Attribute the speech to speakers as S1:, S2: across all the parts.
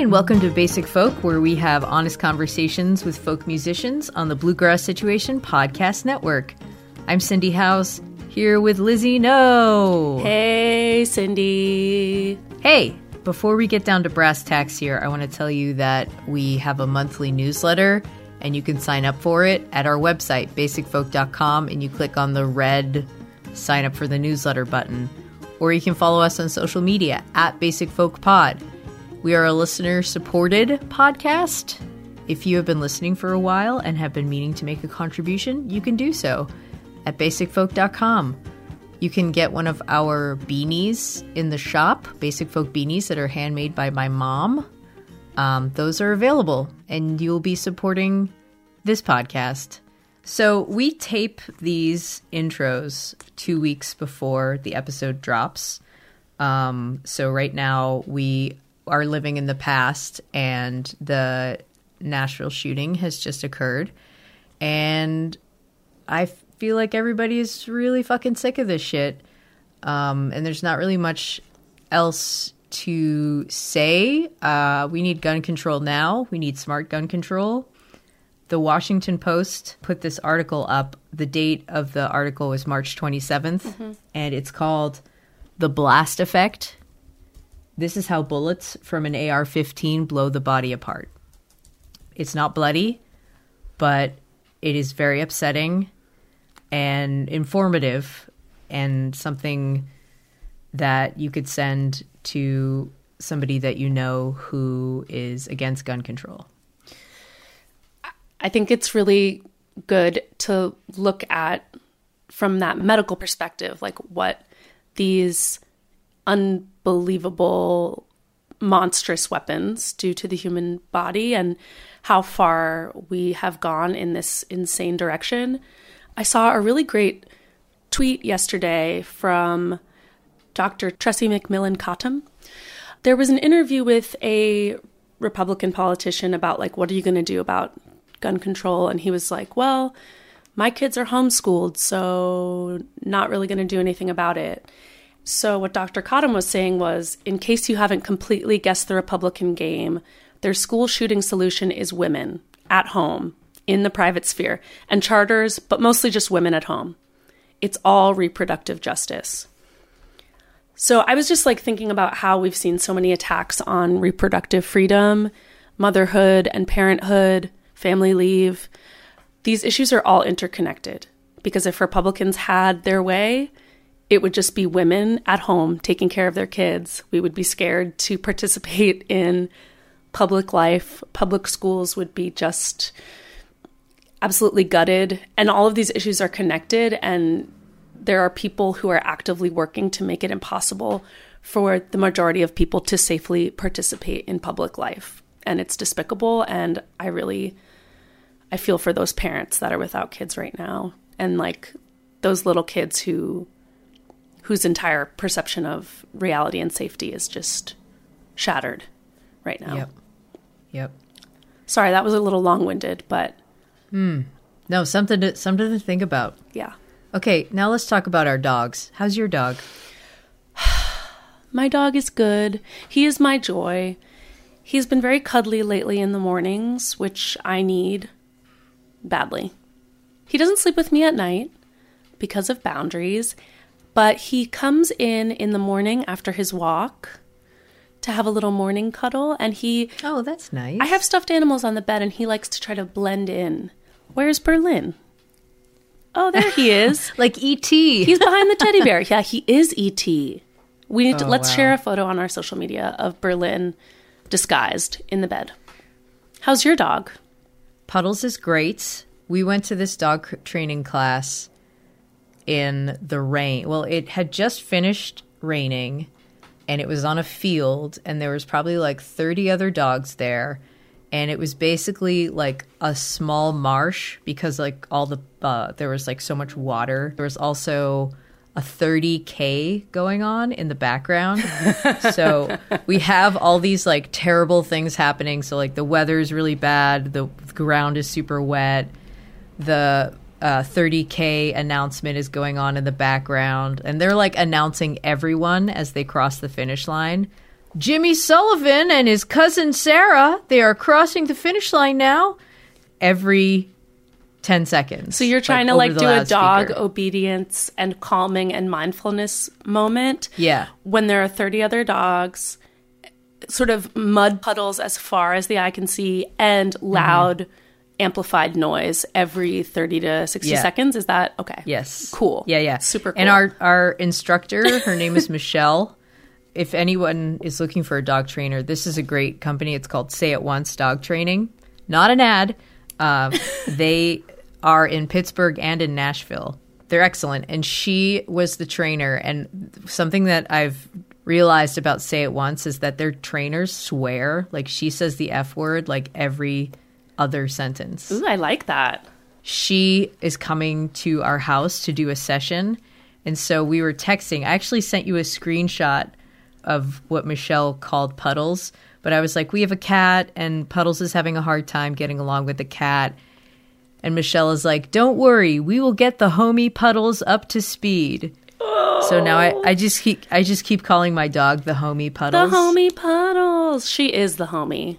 S1: And welcome to Basic Folk, where we have honest conversations with folk musicians on the Bluegrass Situation Podcast Network. I'm Cindy Howes, here with Lizzie No.
S2: Hey, Cindy.
S1: Hey, before we get down to brass tacks here, I want to tell you that we have a monthly newsletter, and you can sign up for it at our website, basicfolk.com, and you click on the red sign up for the newsletter button. Or you can follow us on social media at Basic Folk Pod. We are a listener supported podcast. If you have been listening for a while and have been meaning to make a contribution, you can do so at basicfolk.com. You can get one of our beanies in the shop, Basic Folk beanies that are handmade by my mom. Um, those are available, and you'll be supporting this podcast. So, we tape these intros two weeks before the episode drops. Um, so, right now, we are living in the past, and the Nashville shooting has just occurred. And I feel like everybody is really fucking sick of this shit. Um, and there's not really much else to say. Uh, we need gun control now. We need smart gun control. The Washington Post put this article up. The date of the article was March 27th, and it's called The Blast Effect. This is how bullets from an AR 15 blow the body apart. It's not bloody, but it is very upsetting and informative and something that you could send to somebody that you know who is against gun control.
S2: I think it's really good to look at from that medical perspective, like what these unbelievable, monstrous weapons due to the human body and how far we have gone in this insane direction. I saw a really great tweet yesterday from Dr. Tressie McMillan Cottom. There was an interview with a Republican politician about, like, what are you going to do about gun control? And he was like, well, my kids are homeschooled, so not really going to do anything about it. So, what Dr. Cottom was saying was in case you haven't completely guessed the Republican game, their school shooting solution is women at home in the private sphere and charters, but mostly just women at home. It's all reproductive justice. So, I was just like thinking about how we've seen so many attacks on reproductive freedom, motherhood and parenthood, family leave. These issues are all interconnected because if Republicans had their way, it would just be women at home taking care of their kids. We would be scared to participate in public life. Public schools would be just absolutely gutted. And all of these issues are connected. And there are people who are actively working to make it impossible for the majority of people to safely participate in public life. And it's despicable. And I really, I feel for those parents that are without kids right now. And like those little kids who whose entire perception of reality and safety is just shattered right now.
S1: Yep. Yep.
S2: Sorry, that was a little long-winded, but hmm.
S1: No, something to something to think about.
S2: yeah.
S1: Okay, now let's talk about our dogs. How's your dog?
S2: My dog is good. He is my joy. He's been very cuddly lately in the mornings, which I need badly. He doesn't sleep with me at night because of boundaries, but he comes in in the morning after his walk to have a little morning cuddle and he
S1: Oh, that's nice.
S2: I have stuffed animals on the bed and he likes to try to blend in. Where's Berlin? Oh, there he is.
S1: like E.T.
S2: He's behind the teddy bear. Yeah, he is ET. We need to
S1: Oh,
S2: let's
S1: wow.
S2: share a photo on our social media of Berlin disguised in the bed. How's your dog?
S1: Puddles is great. We went to this dog training class in the rain. Well, it had just finished raining and it was on a field and there was probably like 30 other dogs there and it was basically like a small marsh because like all the uh, there was like so much water. There was also a 30k going on in the background. so we have all these like terrible things happening. So like the weather is really bad, the ground is super wet, the uh, 30k announcement is going on in the background, and they're like announcing everyone as they cross the finish line. Jimmy Sullivan and his cousin Sarah, they are crossing the finish line now. Every 10 seconds.
S2: So you're trying to like do a dog obedience and calming and mindfulness moment.
S1: Yeah.
S2: When there are 30 other dogs, sort of mud puddles as far as the eye can see, and
S1: Mm-hmm.
S2: Amplified noise every 30 to 60
S1: Yeah.
S2: seconds. Is that okay?
S1: Yes.
S2: Cool.
S1: Yeah, yeah.
S2: Super
S1: And our our instructor, her name is Michelle. If anyone is looking for a dog trainer, this is a great company. It's called Say It Once Dog Training. Not an ad. Um, they are in Pittsburgh and in Nashville. They're excellent. And she was the trainer. And something that I've realized about Say It Once is that their trainers swear. Like she says the F word like every other sentence
S2: Ooh, I like that.
S1: she is coming to our house to do a session. And so we were texting. I actually sent you a screenshot of what Michelle called Puddles, but I was like, we have a cat, and Puddles is having a hard time getting along with the cat. And Michelle is like, don't worry, we will get the homie Puddles up to speed. So now I, I just keep I just keep calling my dog the homie Puddles.
S2: The homie puddles. She is the homie.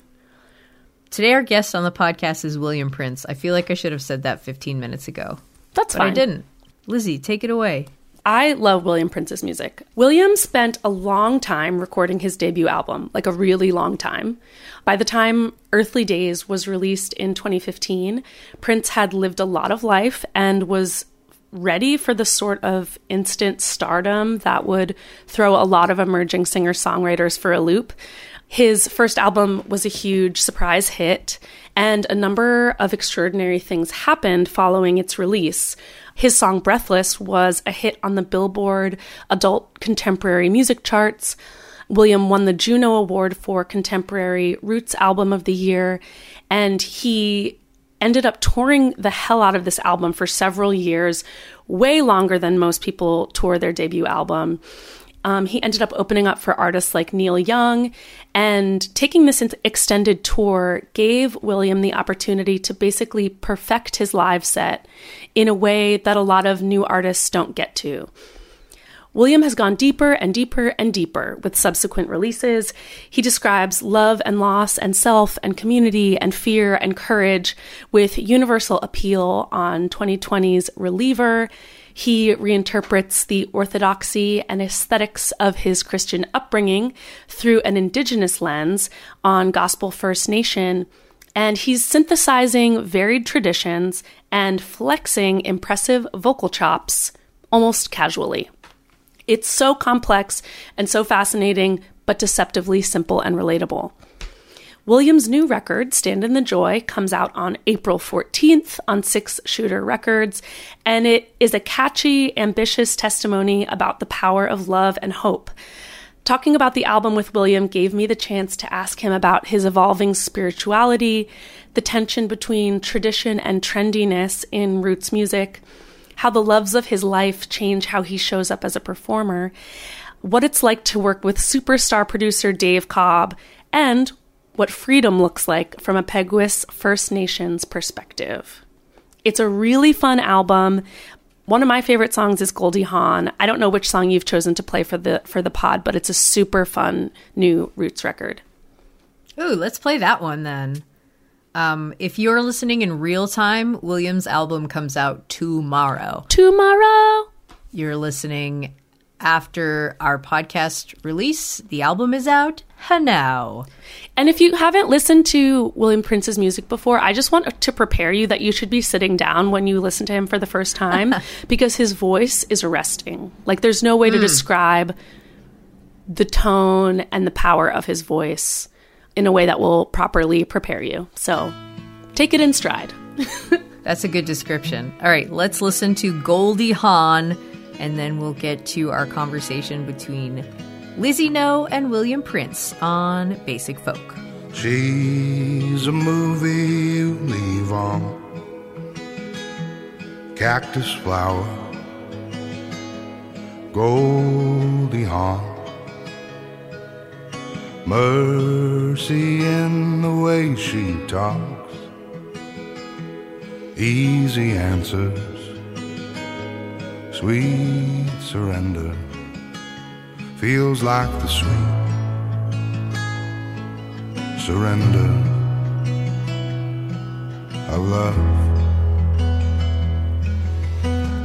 S1: Today our guest on the podcast is William Prince. I feel like I should have said that 15 minutes ago,
S2: That's
S1: but
S2: fine.
S1: I didn't. Lizzie, take it away.
S2: I love William Prince's music. William spent a long time recording his debut album, like a really long time. By the time Earthly Days was released in 2015, Prince had lived a lot of life and was ready for the sort of instant stardom that would throw a lot of emerging singer songwriters for a loop. His first album was a huge surprise hit, and a number of extraordinary things happened following its release. His song Breathless was a hit on the Billboard Adult Contemporary Music charts. William won the Juno Award for Contemporary Roots Album of the Year, and he ended up touring the hell out of this album for several years, way longer than most people tour their debut album. Um, he ended up opening up for artists like Neil Young, and taking this extended tour gave William the opportunity to basically perfect his live set in a way that a lot of new artists don't get to. William has gone deeper and deeper and deeper with subsequent releases. He describes love and loss and self and community and fear and courage with universal appeal on 2020's Reliever. He reinterprets the orthodoxy and aesthetics of his Christian upbringing through an indigenous lens on Gospel First Nation. And he's synthesizing varied traditions and flexing impressive vocal chops almost casually. It's so complex and so fascinating, but deceptively simple and relatable. Williams' new record, Stand in the Joy, comes out on April 14th on Six Shooter Records, and it is a catchy, ambitious testimony about the power of love and hope. Talking about the album with William gave me the chance to ask him about his evolving spirituality, the tension between tradition and trendiness in roots music, how the loves of his life change how he shows up as a performer, what it's like to work with superstar producer Dave Cobb, and what freedom looks like from a Peguis First Nations perspective. It's a really fun album. One of my favorite songs is Goldie Hawn. I don't know which song you've chosen to play for the for the pod, but it's a super fun new Roots record.
S1: Ooh, let's play that one then. Um, if you're listening in real time, Williams' album comes out tomorrow.
S2: Tomorrow.
S1: You're listening after our podcast release. The album is out now.
S2: And if you haven't listened to William Prince's music before, I just want to prepare you that you should be sitting down when you listen to him for the first time because his voice is arresting. Like, there's no way to hmm. describe the tone and the power of his voice in a way that will properly prepare you. So take it in stride.
S1: That's a good description. All right, let's listen to Goldie Hawn, and then we'll get to our conversation between Lizzie No and William Prince on Basic Folk.
S3: She's a movie you leave on. Cactus flower. Goldie Hawn. Mercy in the way she talks. Easy answers. Sweet surrender. Feels like the sweet surrender of love.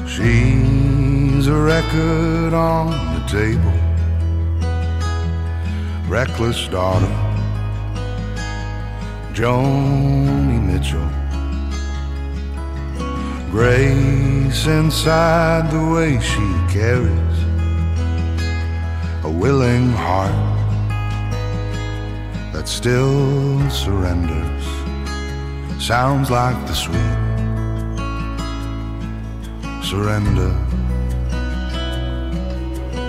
S3: She's a record on the table, reckless daughter, Joni Mitchell. Grace inside the way she carries a willing heart that still surrenders. Sounds like the sweet surrender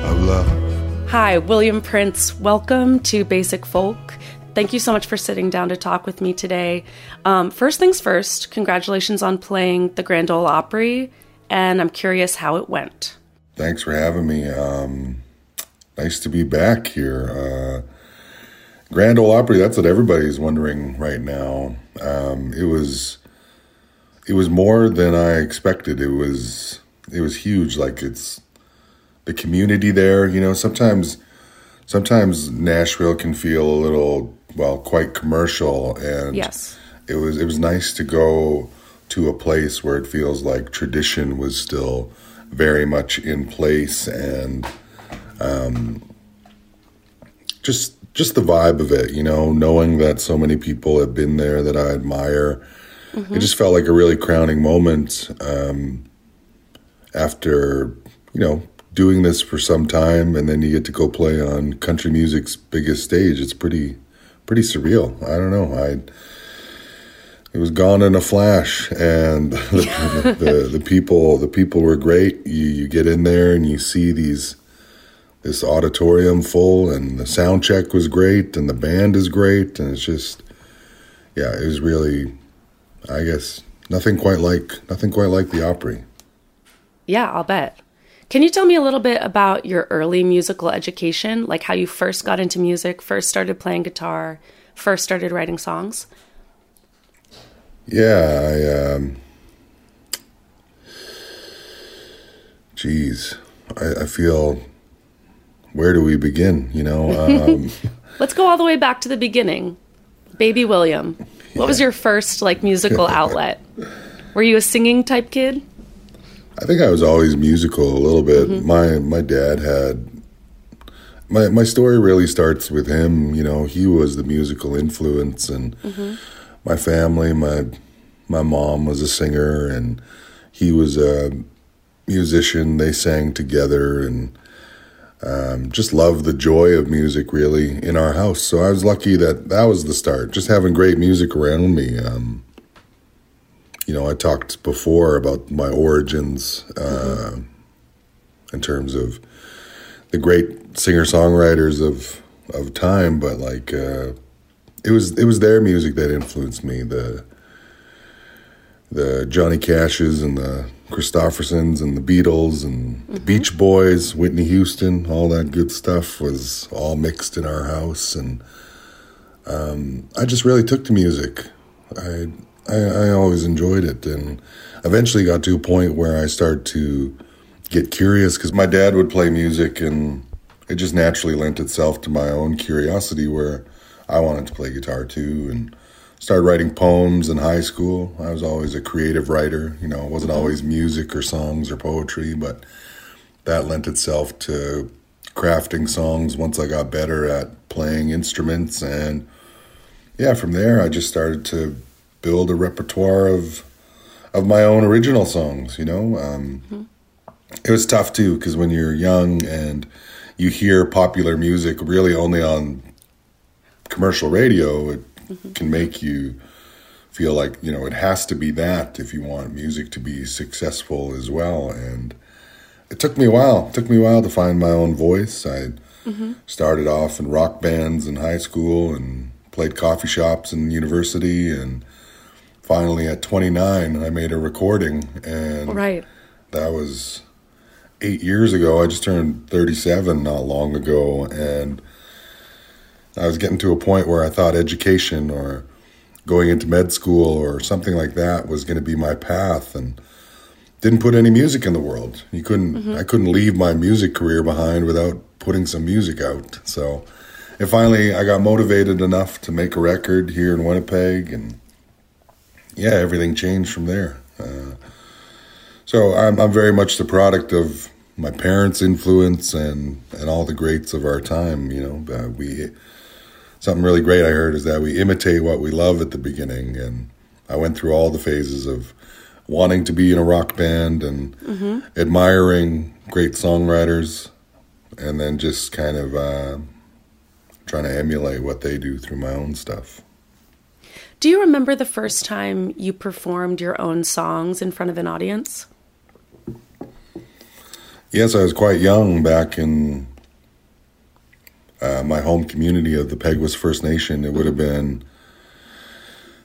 S3: of love.
S2: Hi, William Prince. Welcome to Basic Folk. Thank you so much for sitting down to talk with me today. Um, first things first, congratulations on playing the Grand Ole Opry, and I'm curious how it went.
S4: Thanks for having me. Um, nice to be back here. Uh, Grand Ole Opry, that's what everybody's wondering right now. Um, it was it was more than I expected. It was it was huge. Like it's the community there, you know, sometimes sometimes Nashville can feel a little well, quite commercial and
S2: Yes.
S4: it was it was nice to go to a place where it feels like tradition was still very much in place and um, just just the vibe of it, you know, knowing that so many people have been there that I admire. It just felt like a really crowning moment um, after you know doing this for some time, and then you get to go play on country music's biggest stage. It's pretty pretty surreal. I don't know. I it was gone in a flash, and the, the the people the people were great. You you get in there and you see these this auditorium full, and the sound check was great, and the band is great, and it's just yeah, it was really I guess nothing quite like nothing quite like the Opry.
S2: Yeah, I'll bet. Can you tell me a little bit about your early musical education, like how you first got into music, first started playing guitar, first started writing songs?
S4: Yeah, I um geez. I, I feel where do we begin, you know? Um
S2: Let's go all the way back to the beginning. Baby William. What was your first like musical outlet? Were you a singing type kid?
S4: I think I was always musical a little bit. My my dad had my my story really starts with him, you know, he was the musical influence and my family, my my mom was a singer and he was a musician. They sang together and um, just loved the joy of music really in our house. So I was lucky that that was the start. Just having great music around me. Um, you know, I talked before about my origins uh, in terms of the great singer songwriters of of time, but like uh, it was it was their music that influenced me. The the Johnny Cashes and the Kristoffersons and the Beatles and the Beach Boys, Whitney Houston, all that good stuff was all mixed in our house, and um, I just really took to music. I, I I always enjoyed it, and eventually got to a point where I started to get curious because my dad would play music, and it just naturally lent itself to my own curiosity where I wanted to play guitar too, and started writing poems in high school. I was always a creative writer, you know, it wasn't always music or songs or poetry, but that lent itself to crafting songs once I got better at playing instruments. And yeah, from there, I just started to build a repertoire of of my own original songs. You know, um, mm-hmm. it was tough too because when you're young and you hear popular music really only on commercial radio, it mm-hmm. can make you feel like you know it has to be that if you want music to be successful as well. And it took me a while. It took me a while to find my own voice. I mm-hmm. started off in rock bands in high school and played coffee shops in university and finally at 29 i made a recording and
S2: right
S4: that was eight years ago i just turned 37 not long ago and i was getting to a point where i thought education or going into med school or something like that was going to be my path and didn't put any music in the world you couldn't mm-hmm. i couldn't leave my music career behind without putting some music out so and finally i got motivated enough to make a record here in winnipeg and yeah, everything changed from there. Uh, so I'm, I'm very much the product of my parents' influence and, and all the greats of our time. You know, uh, we something really great I heard is that we imitate what we love at the beginning, and I went through all the phases of wanting to be in a rock band and mm-hmm. admiring great songwriters, and then just kind of uh, trying to emulate what they do through my own stuff.
S2: Do you remember the first time you performed your own songs in front of an audience?
S4: Yes, I was quite young back in uh, my home community of the Peguis First Nation. It would have been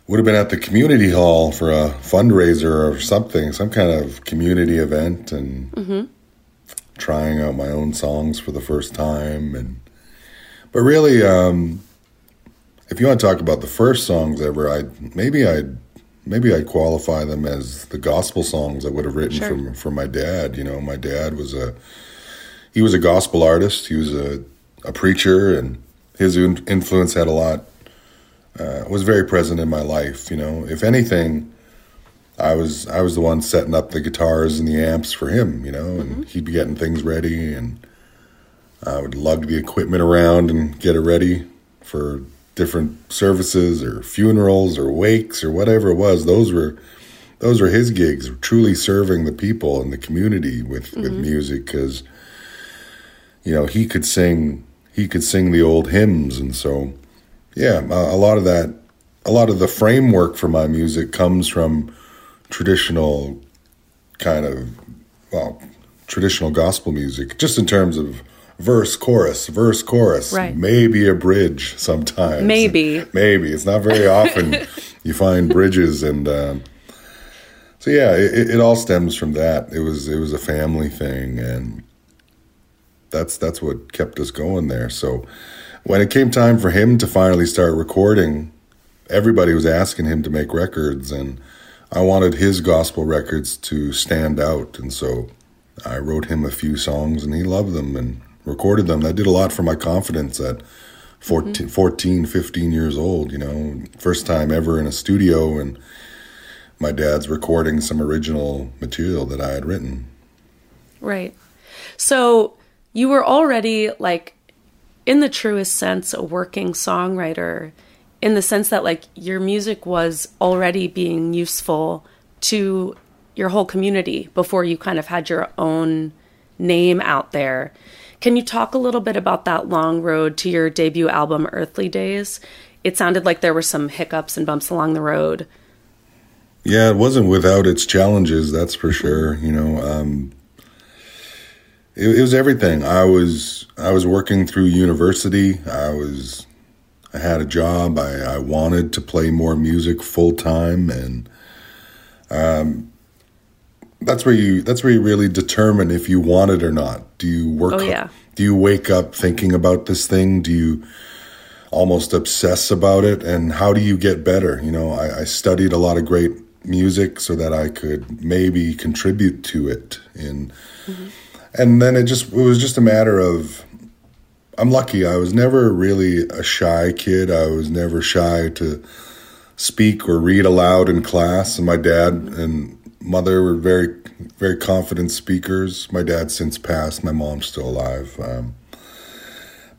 S4: would have been at the community hall for a fundraiser or something, some kind of community event, and mm-hmm. trying out my own songs for the first time. And but really, um, if you want to talk about the first songs ever, I maybe I'd maybe I'd qualify them as the gospel songs I would have written sure. from from my dad. You know, my dad was a he was a gospel artist. He was a a preacher, and his influence had a lot uh, was very present in my life. You know, if anything, I was I was the one setting up the guitars and the amps for him. You know, and mm-hmm. he'd be getting things ready, and I would lug the equipment around and get it ready for different services or funerals or wakes or whatever it was those were those were his gigs truly serving the people in the community with mm-hmm. with music cuz you know he could sing he could sing the old hymns and so yeah a, a lot of that a lot of the framework for my music comes from traditional kind of well traditional gospel music just in terms of verse chorus verse chorus
S2: right.
S4: maybe a bridge sometimes.
S2: Maybe.
S4: Maybe. It's not very often you find bridges and um, so yeah it, it, all stems from that. It was it was a family thing and that's that's what kept us going there so when it came time for him to finally start recording everybody was asking him to make records and i wanted his gospel records to stand out and so I wrote him a few songs and he loved them and recorded them. That did a lot for my confidence at 14, mm-hmm. 14, 15 years old, you know, first time ever in a studio and my dad's recording some original material that I had written.
S2: Right. So you were already like in the truest sense a working songwriter in the sense that like your music was already being useful to your whole community before you kind of had your own name out there. Can you talk a little bit about that long road to your debut album, Earthly Days? It sounded like there were some hiccups and bumps along the road.
S4: Yeah, it wasn't without its challenges, that's for sure. You know, um, it, it was everything. I was I was working through university. I was I had a job. I, I wanted to play more music full time, and um, that's where you that's where you really determine if you want it or not. Do you work?
S2: Oh, yeah.
S4: Do you wake up thinking about this thing? Do you almost obsess about it? And how do you get better? You know, I, I studied a lot of great music so that I could maybe contribute to it. In mm-hmm. And then it just it was just a matter of I'm lucky. I was never really a shy kid. I was never shy to speak or read aloud in class. And my dad and mother were very, very confident speakers. My dad's since passed. My mom's still alive. Um,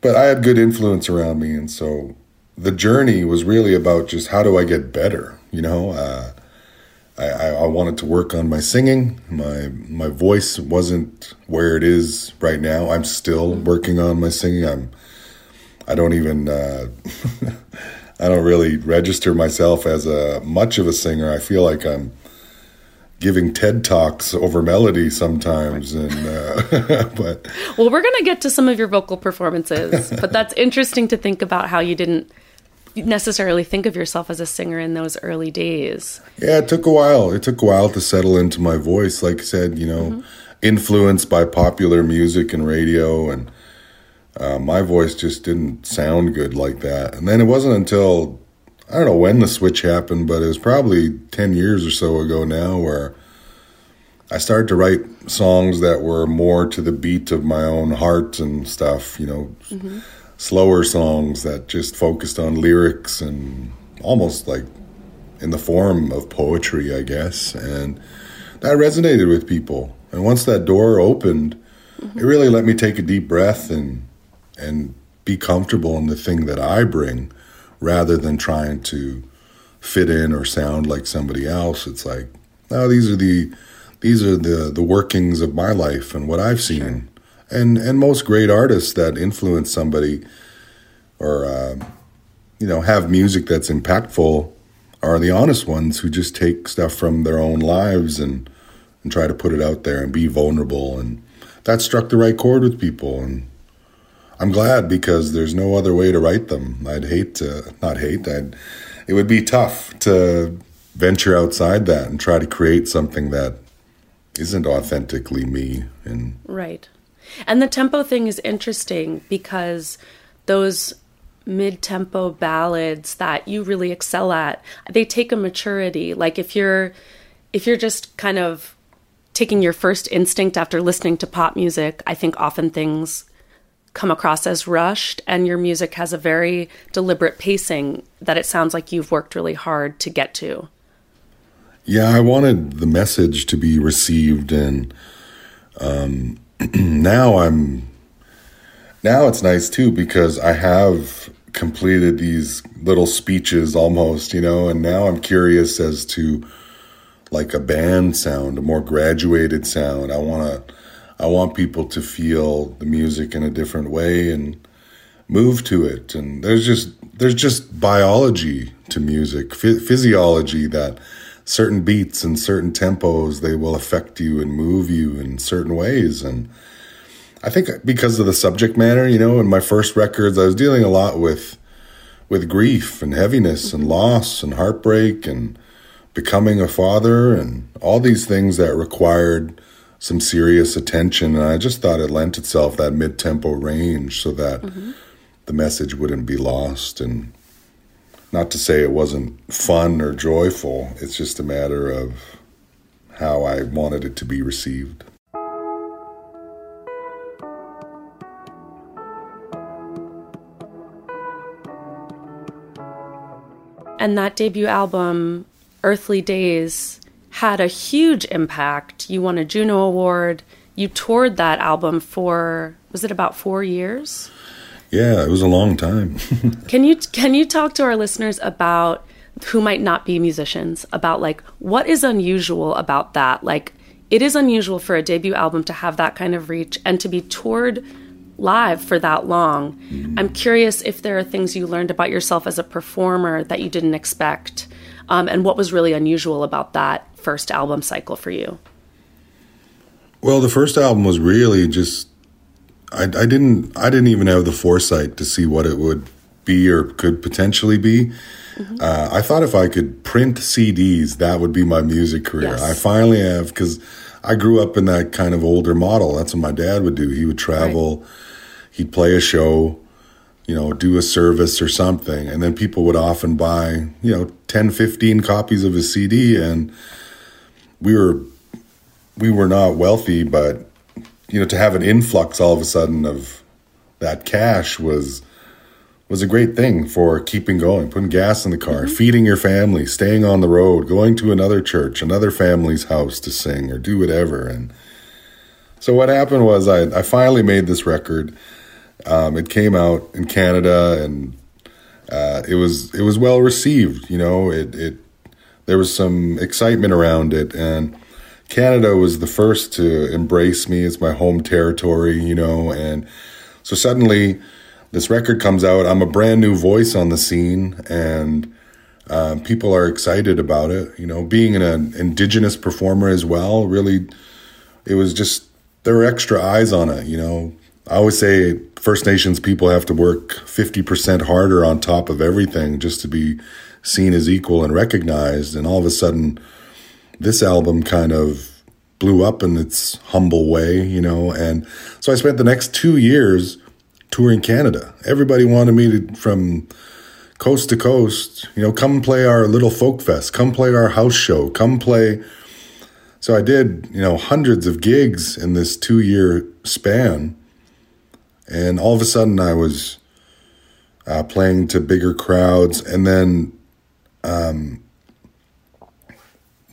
S4: but I had good influence around me, and so the journey was really about just how do I get better. You know, uh, I, I, wanted to work on my singing. My my voice wasn't where it is right now. I'm still working on my singing. I'm I don't even uh, I don't really register myself as a much of a singer. I feel like I'm giving TED talks over melody sometimes, and uh, but
S2: well, we're gonna get to some of your vocal performances, but that's interesting to think about how you didn't necessarily think of yourself as a singer in those early days.
S4: Yeah, it took a while. It took a while to settle into my voice. Like I said, you know, mm-hmm. influenced by popular music and radio, and uh, my voice just didn't sound good like that. And then it wasn't until I don't know when the switch happened, but it was probably 10 years or so ago now where I started to write songs that were more to the beat of my own heart and stuff, you know, mm-hmm. Slower songs that just focused on lyrics and almost like in the form of poetry, I guess. And that resonated with people. And once that door opened, mm-hmm. it really let me take a deep breath and and be comfortable in the thing that I bring rather than trying to fit in or sound like somebody else. It's like, no, these are the these are the the workings of my life and what I've seen. Sure. And and most great artists that influence somebody or uh, you know have music that's impactful are the honest ones who just take stuff from their own lives and and try to put it out there and be vulnerable and that struck the right chord with people and I'm glad because there's no other way to write them. I'd hate to not hate. I'd it would be tough to venture outside that and try to create something that isn't authentically me and
S2: right. And the tempo thing is interesting because those mid-tempo ballads that you really excel at, they take a maturity. Like if you're if you're just kind of taking your first instinct after listening to pop music, I think often things come across as rushed and your music has a very deliberate pacing that it sounds like you've worked really hard to get to.
S4: Yeah, I wanted the message to be received and um, now I'm now it's nice too because I have completed these little speeches almost, you know, and now I'm curious as to like a band sound, a more graduated sound. I want to I want people to feel the music in a different way and move to it. And there's just there's just biology to music, physiology that certain beats and certain tempos they will affect you and move you in certain ways and I think because of the subject matter, you know, in my first records I was dealing a lot with with grief and heaviness and loss and heartbreak and becoming a father and all these things that required some serious attention. And I just thought it lent itself that mid tempo range so that mm-hmm. the message wouldn't be lost. And not to say it wasn't fun or joyful, it's just a matter of how I wanted it to be received.
S2: And that debut album, Earthly Days, had a huge impact. You won a Juno Award. You toured that album for was it about four years?
S4: Yeah, it was a long time.
S2: can you can you talk to our listeners about who might not be musicians about like what is unusual about that? Like it is unusual for a debut album to have that kind of reach and to be toured live for that long. Mm-hmm. I'm curious if there are things you learned about yourself as a performer that you didn't expect, um, and what was really unusual about that first album cycle for you?
S4: Well, the first album was really just I, I didn't I didn't even have the foresight to see what it would be or could potentially be. Mm-hmm. Uh, I thought if I could print CDs, that would be my music career. Yes. I finally have because I grew up in that kind of older model. That's what my dad would do. He would travel, right. he'd play a show, you know, do a service or something, and then people would often buy, you know, 10, 15 copies of his CD and we were we were not wealthy, but you know, to have an influx all of a sudden of that cash was was a great thing for keeping going, putting gas in the car, feeding your family, staying on the road, going to another church, another family's house to sing or do whatever. And so what happened was I, I finally made this record. Um, it came out in Canada and uh, it was it was well received. You know, it it there was some excitement around it, and Canada was the first to embrace me as my home territory. You know, and so suddenly this record comes out. I'm a brand new voice on the scene, and um, people are excited about it. You know, being an indigenous performer as well, really, it was just there were extra eyes on it. You know, I always say First Nations people have to work 50% harder on top of everything just to be seen as equal and recognized. And all of a sudden, this album kind of blew up in its humble way, you know. And so I spent the next two years touring Canada. Everybody wanted me to, from coast to coast, you know, come play our little folk fest, come play our house show, come play. So I did, you know, hundreds of gigs in this two year span. And all of a sudden I was uh, playing to bigger crowds. And then um,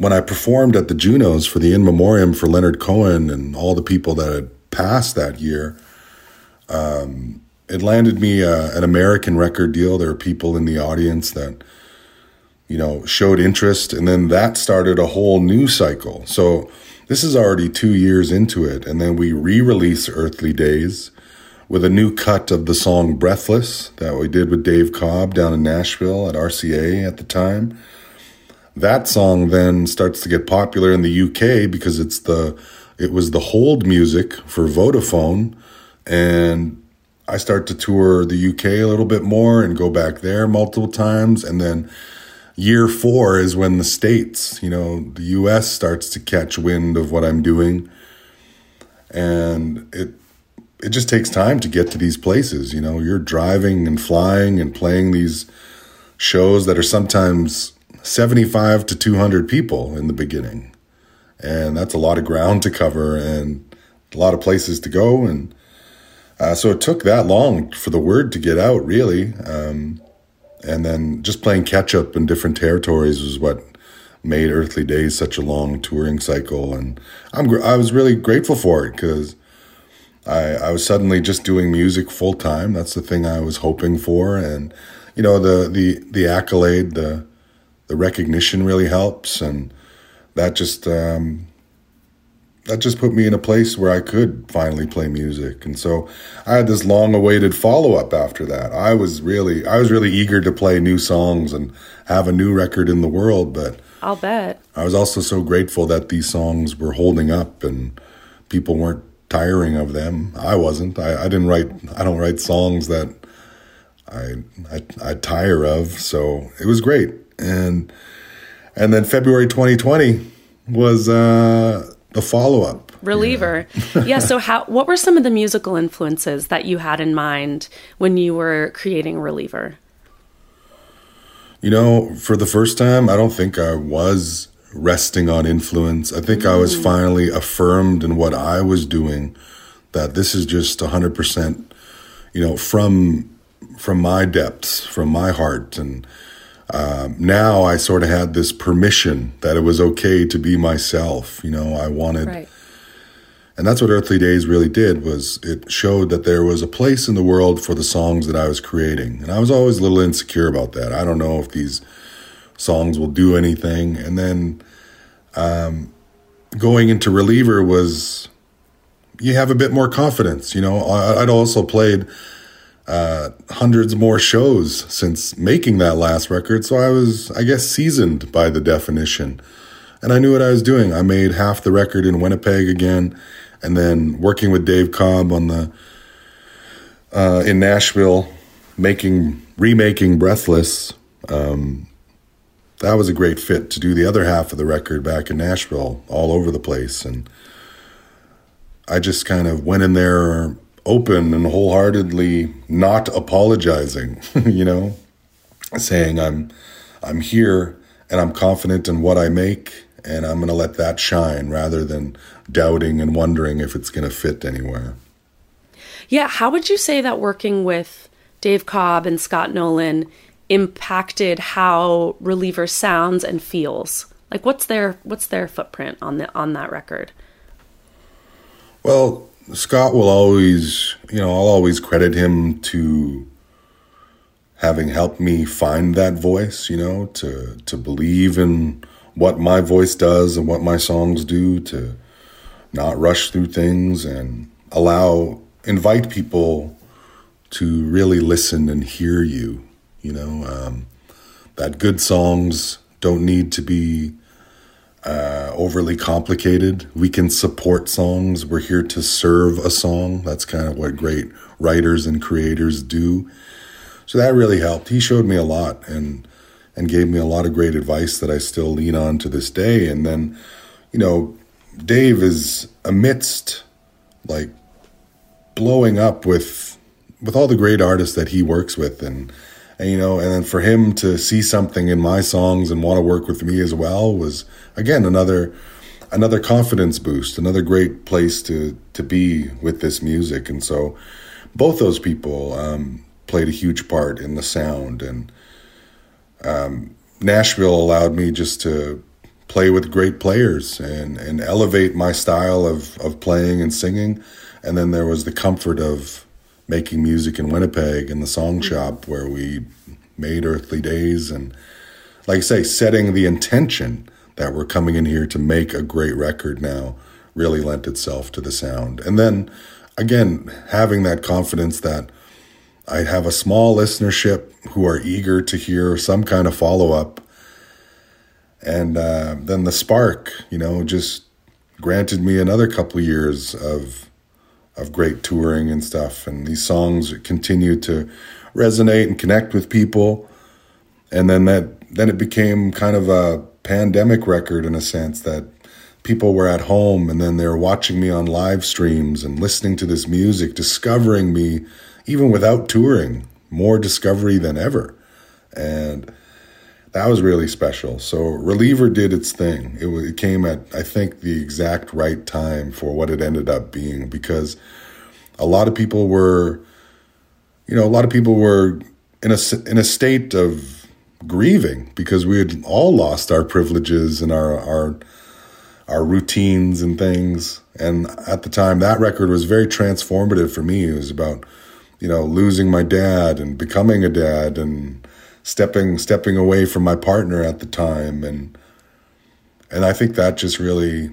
S4: when I performed at the Junos for the In Memoriam for Leonard Cohen and all the people that had passed that year, um, it landed me uh, an American record deal. There were people in the audience that, you know, showed interest, and then that started a whole new cycle. So this is already two years into it, and then we re-release Earthly Days with a new cut of the song Breathless that we did with Dave Cobb down in Nashville at RCA at the time. That song then starts to get popular in the UK because it's the it was the hold music for Vodafone and I start to tour the UK a little bit more and go back there multiple times. And then year four is when the States, you know, the US starts to catch wind of what I'm doing. And it, it just takes time to get to these places. You know, you're driving and flying and playing these shows that are sometimes 75 to 200 people in the beginning. And that's a lot of ground to cover and a lot of places to go. And uh, so it took that long for the word to get out, really. Um, and then just playing catch up in different territories was what made Earthly Days such a long touring cycle. And I'm I was really grateful for it because I I was suddenly just doing music full time. That's the thing I was hoping for, and you know the the the accolade, the the recognition really helps, and that just um, that just put me in a place where I could finally play music. And so I had this long awaited follow up after that. I was really I was really eager to play new songs and have a new record in the world, but
S2: I'll bet.
S4: I was also so grateful that these songs were holding up and people weren't tiring of them. I wasn't. I, I didn't write I don't write songs that I, I I tire of. So it was great. And and then February 2020 was uh the follow up.
S2: Reliever. Yeah. yeah. So, how? What were some of the musical influences that you had in mind when you were creating Reliever?
S4: You know, for the first time, I don't think I was resting on influence. I think mm. I was mm. finally affirmed in what I was doing. That this is just hundred percent, you know, from from my depths, from my heart, and um, now I sort of had this permission that it was okay to be myself. You know, I wanted, right. and that's what Earthly Days really did was it showed that there was a place in the world for the songs that I was creating, and I was always a little insecure about that. I don't know if these songs will do anything, and then um, going into Reliever was you have a bit more confidence. You know, I, I'd also played uh, hundreds more shows since making that last record. So I was, I guess, seasoned by the definition. And I knew what I was doing. I made half the record in Winnipeg again, and then working with Dave Cobb on the uh, in Nashville, making remaking Breathless. Um, that was a great fit to do the other half of the record back in Nashville, all over the place, and I just kind of went in there open and wholeheartedly not apologizing, you know, saying I'm I'm here and I'm confident in what I make and I'm going to let that shine rather than doubting and wondering if it's going to fit anywhere.
S2: Yeah, how would you say that working with Dave Cobb and Scott Nolan impacted how Reliever sounds and feels? Like what's their what's their footprint on the on that record?
S4: Well, Scott will always, you know, I'll always credit him to having helped me find that voice, you know, to to believe in what my voice does and what my songs do, to not rush through things and allow invite people to really listen and hear you, you know, um, that good songs don't need to be uh, overly complicated. We can support songs. We're here to serve a song. That's kind of what great writers and creators do. So that really helped. He showed me a lot and and gave me a lot of great advice that I still lean on to this day. And then, you know, Dave is amidst like blowing up with with all the great artists that he works with and and you know and then for him to see something in my songs and want to work with me as well was again another another confidence boost another great place to to be with this music. And so both those people um, played a huge part in the sound. And um, Nashville allowed me just to play with great players and and elevate my style of of playing and singing. And then there was the comfort of making music in Winnipeg in the song shop where we made Earthly Days and like I say setting the intention that we're coming in here to make a great record now really lent itself to the sound. And then again having that confidence that I have a small listenership who are eager to hear some kind of follow up and uh, then the spark you know just granted me another couple years of of great touring and stuff. And these songs continue to resonate and connect with people. And then that then it became kind of a pandemic record in a sense that people were at home and then they were watching me on live streams and listening to this music discovering me even without touring more discovery than ever. And that was really special. So Reliever did its thing. It, it came at I think the exact right time for what it ended up being because a lot of people were, you know, a lot of people were in a in a state of grieving because we had all lost our privileges and our our our routines and things. And at the time, that record was very transformative for me. It was about, you know, losing my dad and becoming a dad and stepping stepping away from my partner at the time and and I think that just really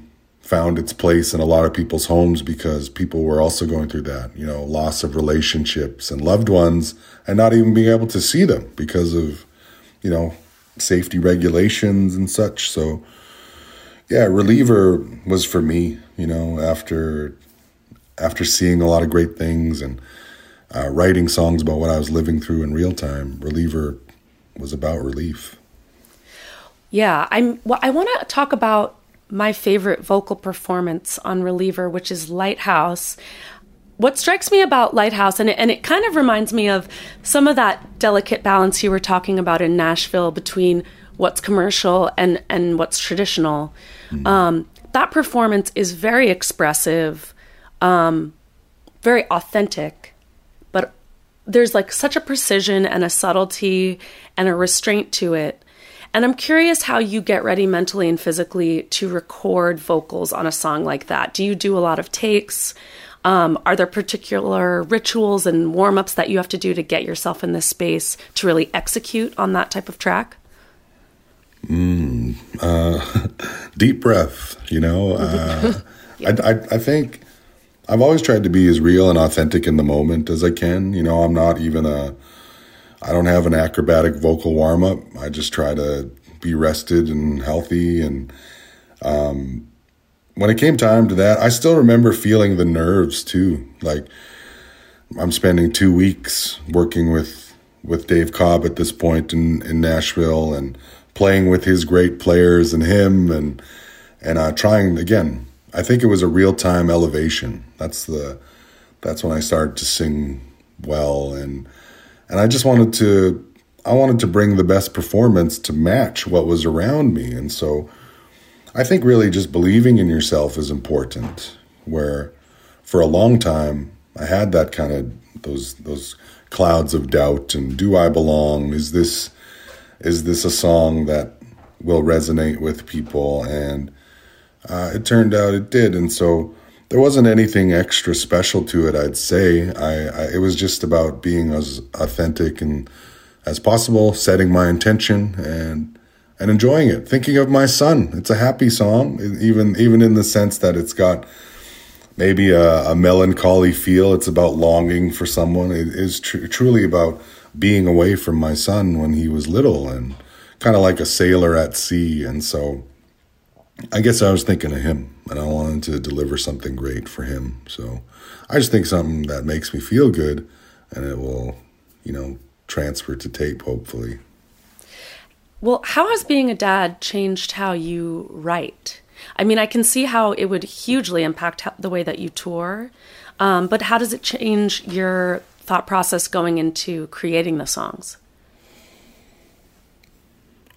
S4: found its place in a lot of people's homes because people were also going through that, you know, loss of relationships and loved ones and not even being able to see them because of, you know, safety regulations and such. So yeah, reliever was for me, you know, after after seeing a lot of great things and uh, writing songs about what I was living through in real time, reliever was about relief.
S2: Yeah, I'm. Well, I want to talk about my favorite vocal performance on Reliever, which is Lighthouse. What strikes me about Lighthouse, and it, and it kind of reminds me of some of that delicate balance you were talking about in Nashville between what's commercial and and what's traditional. Mm. Um, that performance is very expressive, um, very authentic, there's like such a precision and a subtlety and a restraint to it. And I'm curious how you get ready mentally and physically to record vocals on a song like that. Do you do a lot of takes? Um, are there particular rituals and warm ups that you have to do to get yourself in this space to really execute on that type of track?
S4: Mm, uh, deep breath, you know. Uh, yeah. I, I, I think I've always tried to be as real and authentic in the moment as I can. You know, I'm not even a I don't have an acrobatic vocal warm up. I just try to be rested and healthy. And um, when it came time to that, I still remember feeling the nerves too. Like I'm spending two weeks working with with Dave Cobb at this point in, in Nashville and playing with his great players and him and and uh, trying again. I think it was a real time elevation. That's the that's when I started to sing well and and I just wanted to I wanted to bring the best performance to match what was around me. And so I think really just believing in yourself is important. Where for a long time I had that kind of those those clouds of doubt and do I belong? Is this is this a song that will resonate with people? And uh, it turned out it did, and so there wasn't anything extra special to it. I'd say I, I it was just about being as authentic and as possible, setting my intention and and enjoying it, thinking of my son. It's a happy song, even even in the sense that it's got maybe a, a melancholy feel. It's about longing for someone. It is tr- truly about being away from my son when he was little and kind of like a sailor at sea. And so I guess I was thinking of him and I wanted to deliver something great for him. So I just think something that makes me feel good and it will, you know, transfer to tape, hopefully.
S2: Well, how has being a dad changed how you write? I mean, I can see how it would hugely impact the way that you tour, um, but how does it change your thought process going into creating the songs?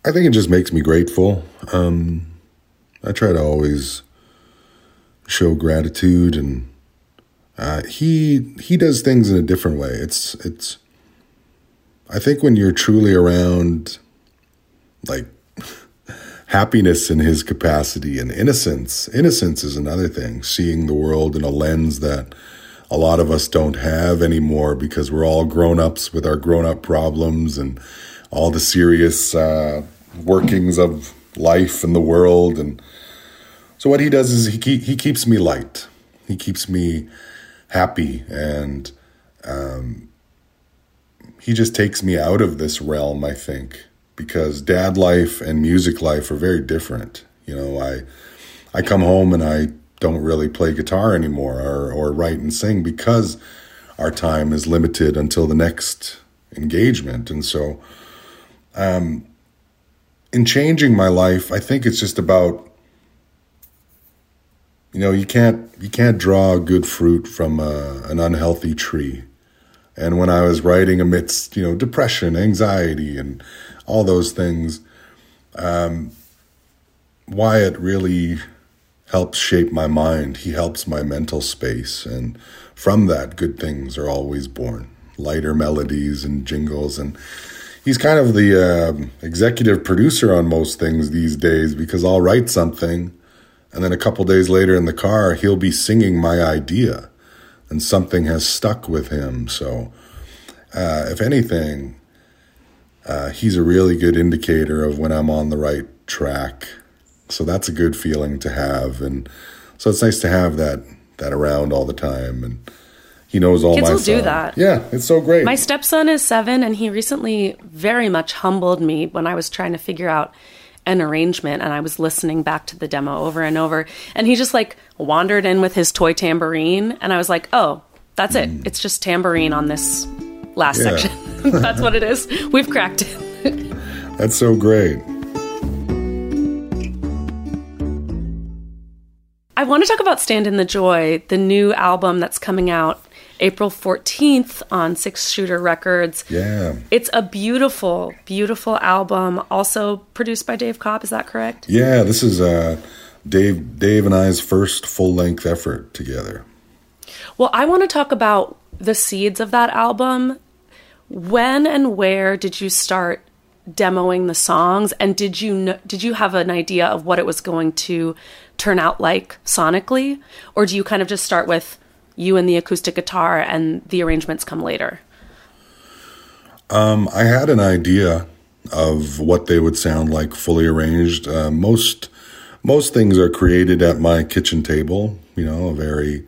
S4: I think it just makes me grateful. Um, I try to always show gratitude, and uh, he he does things in a different way. It's it's. I think when you're truly around, like happiness in his capacity and innocence. Innocence is another thing, seeing the world in a lens that a lot of us don't have anymore because we're all grown ups with our grown up problems and all the serious uh, workings of life and the world. And so, what he does is he, keep, he keeps me light, he keeps me happy, and um, he just takes me out of this realm, I think because dad life and music life are very different. You know, I I come home and I don't really play guitar anymore or, or write and sing because our time is limited until the next engagement. And so um in changing my life, I think it's just about you know, you can't you can't draw good fruit from a, an unhealthy tree. And when I was writing amidst, you know, depression, anxiety and all those things. Um, Wyatt really helps shape my mind. He helps my mental space. And from that, good things are always born lighter melodies and jingles. And he's kind of the uh, executive producer on most things these days because I'll write something. And then a couple days later in the car, he'll be singing my idea. And something has stuck with him. So, uh, if anything, uh, he's a really good indicator of when I'm on the right track. So that's a good feeling to have, and so it's nice to have that that around all the time. And he knows all my
S2: Kids
S4: my.
S2: will do that.
S4: Yeah, it's so great.
S2: My stepson is seven, and he recently very much humbled me when I was trying to figure out an arrangement and I was listening back to the demo over and over and he just like wandered in with his toy tambourine and I was like, "Oh, that's it. Mm. It's just tambourine on this last
S4: Yeah.
S2: section. That's what it is. We've cracked it.
S4: That's so great.
S2: I want to talk about Stand in the Joy, the new album that's coming out April 14th on Six Shooter Records.
S4: Yeah.
S2: It's a beautiful, beautiful album, also produced by Dave Cobb. Is that correct?
S4: Yeah, this is uh, Dave Dave and I's first full length effort together.
S2: Well, I want to talk about the seeds of that album. When and where did you start demoing the songs and did you know, did you have an idea of what it was going to turn out like sonically or do you kind of just start with you and the acoustic guitar and the arrangements come later?
S4: Um, I had an idea of what they would sound like fully arranged. Uh, most most things are created at my kitchen table. You know, a very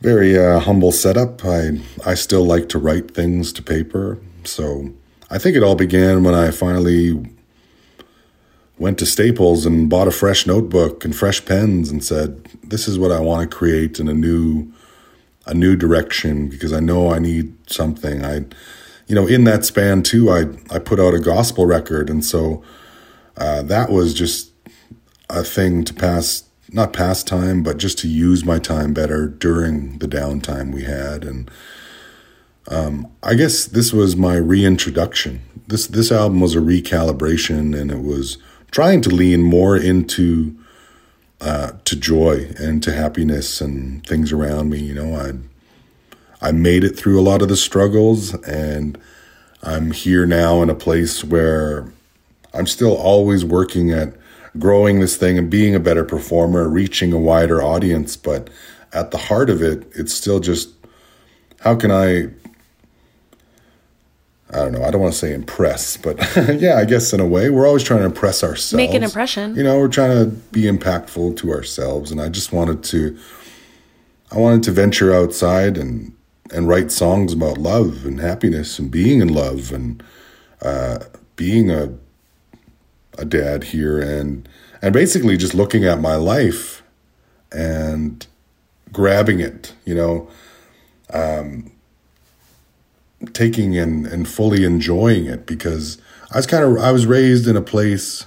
S4: very uh, humble setup. I I still like to write things to paper, so I think it all began when I finally went to Staples and bought a fresh notebook and fresh pens and said, "This is what I want to create in a new a new direction because I know I need something." I you know, in that span too, I I put out a gospel record, and so uh, that was just a thing to pass, not pass time, but just to use my time better during the downtime we had, and um, I guess this was my reintroduction. This this album was a recalibration, and it was trying to lean more into uh, to joy and to happiness and things around me. You know, I I made it through a lot of the struggles and I'm here now in a place where I'm still always working at growing this thing and being a better performer, reaching a wider audience. But at the heart of it, it's still just how can I I don't know. I don't want to say impress, but yeah, I guess in a way, we're always trying to impress ourselves.
S2: Make an impression.
S4: You know, we're trying to be impactful to ourselves, and I just wanted to, I wanted to venture outside and and write songs about love and happiness and being in love and uh, being a a dad here and and basically just looking at my life and grabbing it, you know. Um, taking and, and fully enjoying it because I was kind of I was raised in a place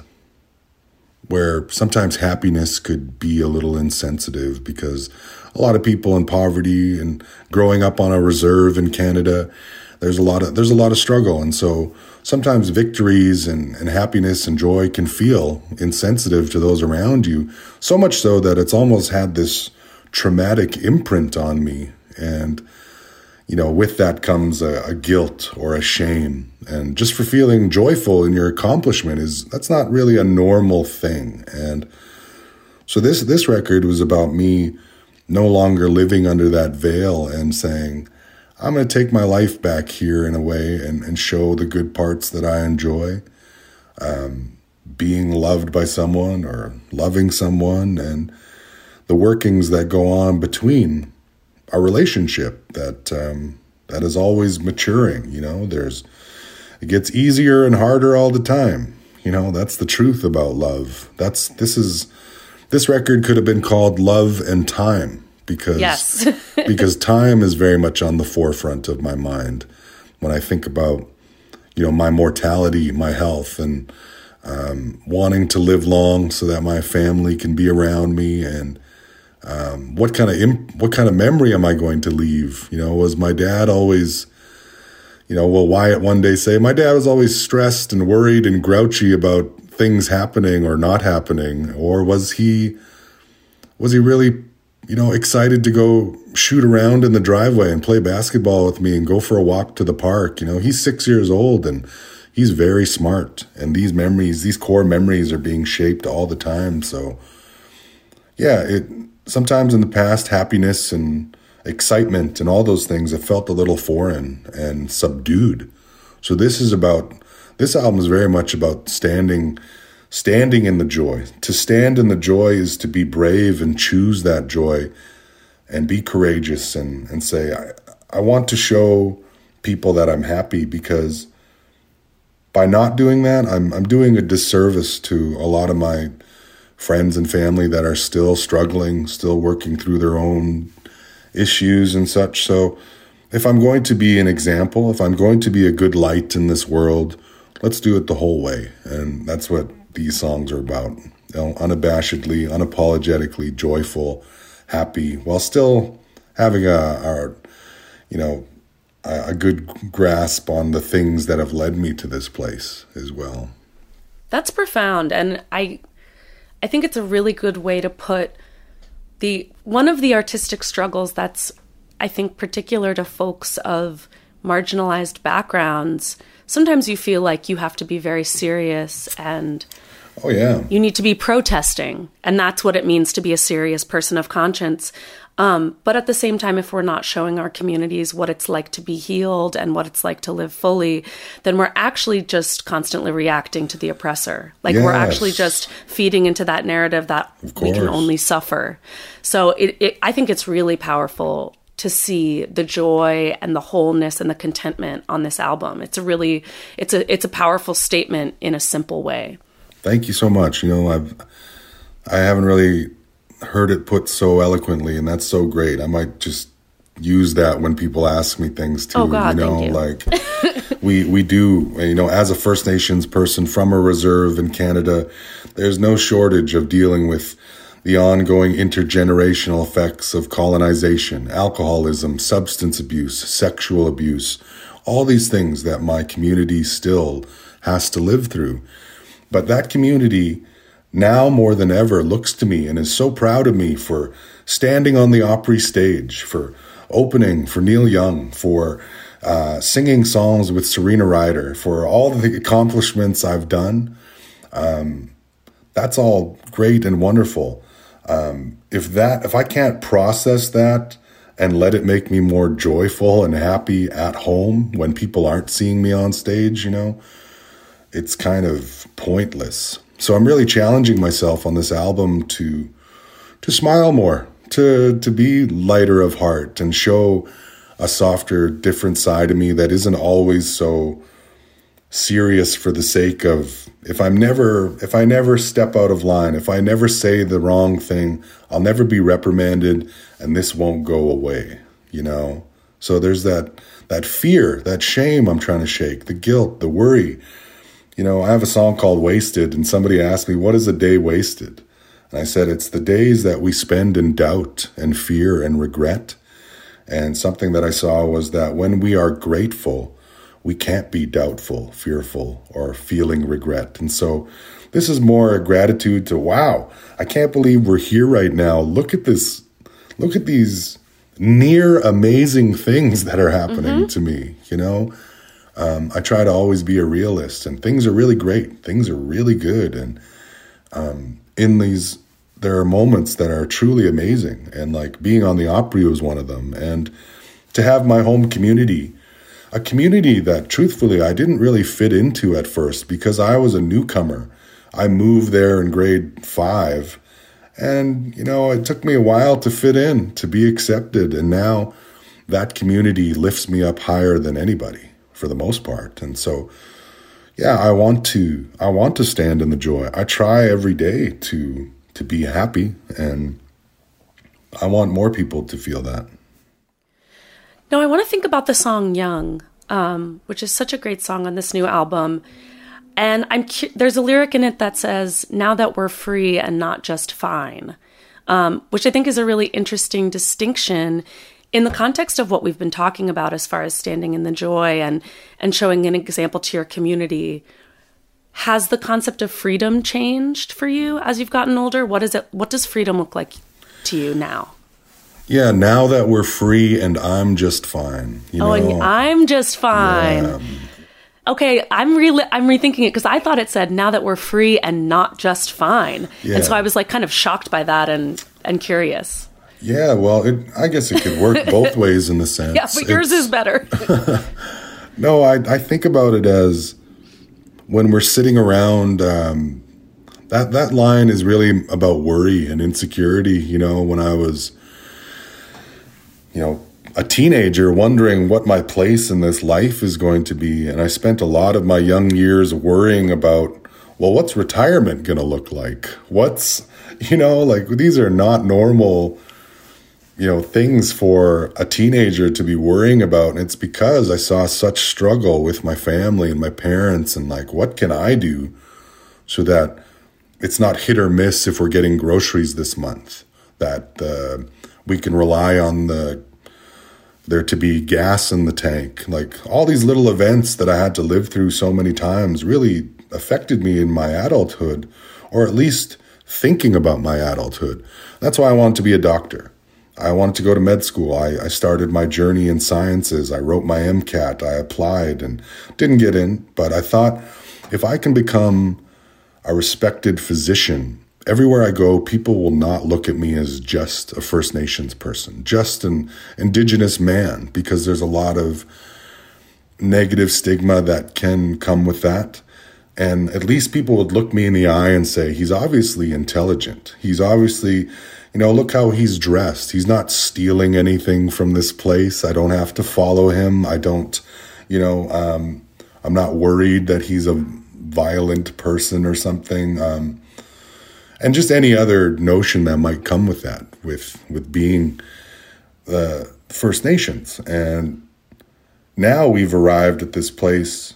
S4: where sometimes happiness could be a little insensitive because a lot of people in poverty and growing up on a reserve in Canada there's a lot of there's a lot of struggle. And so sometimes victories and, and happiness and joy can feel insensitive to those around you so much so that it's almost had this traumatic imprint on me. And you know, with that comes a, a, guilt or a shame. And just for feeling joyful in your accomplishment is that's not really a normal thing. And so this this record was about me no longer living under that veil and saying, I'm going to take my life back here in a way and, and show the good parts that I enjoy. Um, being loved by someone or loving someone and the workings that go on between a relationship that um, that is always maturing. You know, there's it gets easier and harder all the time. You know, that's the truth about love. That's this is this record could have been called Love and Time because
S2: yes.
S4: because time is very much on the forefront of my mind when I think about you know my mortality, my health, and um, wanting to live long so that my family can be around me and um, what kind of imp- what kind of memory am I going to leave? You know, was my dad always, you know, will Wyatt one day say my dad was always stressed and worried and grouchy about things happening or not happening, or was he was he really, you know, excited to go shoot around in the driveway and play basketball with me and go for a walk to the park? You know, he's six years old and he's very smart, and these memories, these core memories, are being shaped all the time. So, yeah, it sometimes in the past, happiness and excitement and all those things have felt a little foreign and subdued. So this is about this album is very much about standing standing in the joy. To stand in the joy is to be brave and choose that joy and be courageous and, and say, I, I want to show people that I'm happy because by not doing that, I'm I'm doing a disservice to a lot of my friends and family that are still struggling, still working through their own issues and such. So, if I'm going to be an example, if I'm going to be a good light in this world, let's do it the whole way. And that's what these songs are about. You know, unabashedly, unapologetically joyful, happy, while still having a, a you know, a, a good grasp on the things that have led me to this place as well.
S2: That's profound. And I I think it's a really good way to put the one of the artistic struggles that's I think particular to folks of marginalized backgrounds. Sometimes you feel like you have to be very serious and
S4: Oh yeah.
S2: You need to be protesting and that's what it means to be a serious person of conscience. Um, but at the same time, if we're not showing our communities what it's like to be healed and what it's like to live fully, then we're actually just constantly reacting to the oppressor. Like yes. we're actually just feeding into that narrative that we can only suffer. So it, it, I think it's really powerful to see the joy and the wholeness and the contentment on this album. It's a really, it's a, it's a powerful statement in a simple way.
S4: Thank you so much. You know, I've, I haven't really heard it put so eloquently, and that's so great. I might just use that when people ask me things too.
S2: Oh God,
S4: you know,
S2: you.
S4: like we we do. You know, as a First Nations person from a reserve in Canada, there's no shortage of dealing with the ongoing intergenerational effects of colonization, alcoholism, substance abuse, sexual abuse, all these things that my community still has to live through. But that community now more than ever looks to me and is so proud of me for standing on the Opry stage, for opening for Neil Young, for uh, singing songs with Serena Ryder, for all the accomplishments I've done. Um, that's all great and wonderful. Um, if that, if I can't process that and let it make me more joyful and happy at home when people aren't seeing me on stage, you know, it's kind of pointless. So I'm really challenging myself on this album to to smile more, to to be lighter of heart and show a softer, different side of me that isn't always so serious for the sake of if I'm never if I never step out of line, if I never say the wrong thing, I'll never be reprimanded and this won't go away, you know? So there's that that fear, that shame I'm trying to shake, the guilt, the worry. You know, I have a song called Wasted and somebody asked me, "What is a day wasted?" And I said, "It's the days that we spend in doubt and fear and regret." And something that I saw was that when we are grateful, we can't be doubtful, fearful, or feeling regret. And so this is more a gratitude to, wow, I can't believe we're here right now. Look at this, look at these near amazing things that are happening mm-hmm. to me, you know? Um, I try to always be a realist, and things are really great. Things are really good. And um, in these there are moments that are truly amazing and like being on the opry was one of them and to have my home community a community that truthfully I didn't really fit into at first because I was a newcomer. I moved there in grade 5 and you know it took me a while to fit in, to be accepted and now that community lifts me up higher than anybody for the most part. And so yeah, I want to I want to stand in the joy. I try every day to to be happy and I want more people to feel that.
S2: Now, I want to think about the song "Young," um, which is such a great song on this new album. And I'm cu- there's a lyric in it that says, "Now that we're free and not just fine," um, which I think is a really interesting distinction in the context of what we've been talking about as far as standing in the joy and and showing an example to your community has the concept of freedom changed for you as you've gotten older? What is it? What does freedom look like to you now?
S4: Yeah, now that we're free and I'm just fine.
S2: You know? Oh, and I'm just fine. Yeah. Okay, I'm really I'm rethinking it because I thought it said now that we're free and not just fine, yeah. and so I was like kind of shocked by that and and curious.
S4: Yeah, well, it, I guess it could work both ways in the sense.
S2: Yeah, but yours it's, is better.
S4: no, I I think about it as when we're sitting around, um, that that line is really about worry and insecurity. You know, when I was, you know, a teenager wondering what my place in this life is going to be, and I spent a lot of my young years worrying about, well, what's retirement going to look like? What's, you know, like these are not normal you know things for a teenager to be worrying about. And it's because i saw such struggle with my family and my parents and like what can i do so that it's not hit or miss if we're getting groceries this month that uh, we can rely on the there to be gas in the tank. Like all these little events that i had to live through so many times really affected me in my adulthood or at least thinking about my adulthood. That's why i wanted to be a doctor I wanted to go to med school. I, I, started my journey in sciences. I wrote my MCAT. I applied and didn't get in, but I thought if I can become a respected physician, everywhere I go, people will not look at me as just a First Nations person, just an indigenous man, because there's a lot of negative stigma that can come with that. And at least people would look me in the eye and say, he's obviously intelligent. He's obviously you know, look how he's dressed. He's not stealing anything from this place. I don't have to follow him. I don't, you know, um, I'm not worried that he's a violent person or something. Um, and just any other notion that might come with that, with with being the First Nations. And now we've arrived at this place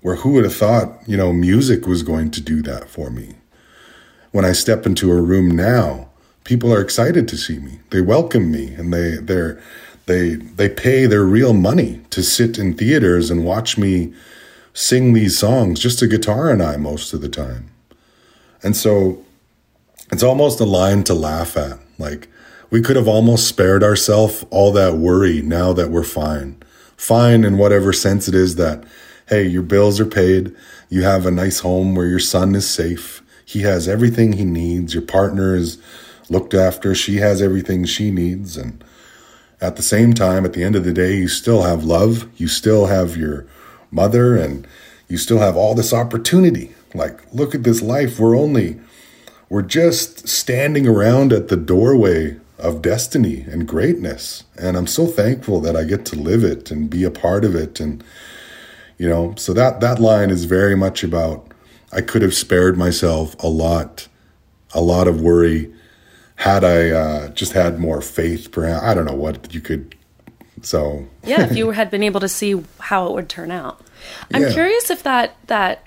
S4: where who would have thought, you know, music was going to do that for me. When I step into a room now, people are excited to see me. They welcome me and they they're they they pay their real money to sit in theaters and watch me sing these songs, just a guitar and I most of the time. And so it's almost a line to laugh at. Like we could have almost spared ourselves all that worry now that we're fine. Fine in whatever sense it is that, hey, your bills are paid, you have a nice home where your son is safe, he has everything he needs, your partner is looked after, she has everything she needs, and at the same time, at the end of the day, you still have love, you still have your mother, and you still have all this opportunity. Like, look at this life. We're only, we're just standing around at the doorway of destiny and greatness. And I'm so thankful that I get to live it and be a part of it. And, you know, so that, that line is very much about I could have spared myself a lot, a lot of worry had I uh, just had more faith. Perhaps I don't know what you could. So
S2: yeah, if you had been able to see how it would turn out, I'm
S4: Yeah.
S2: curious if that that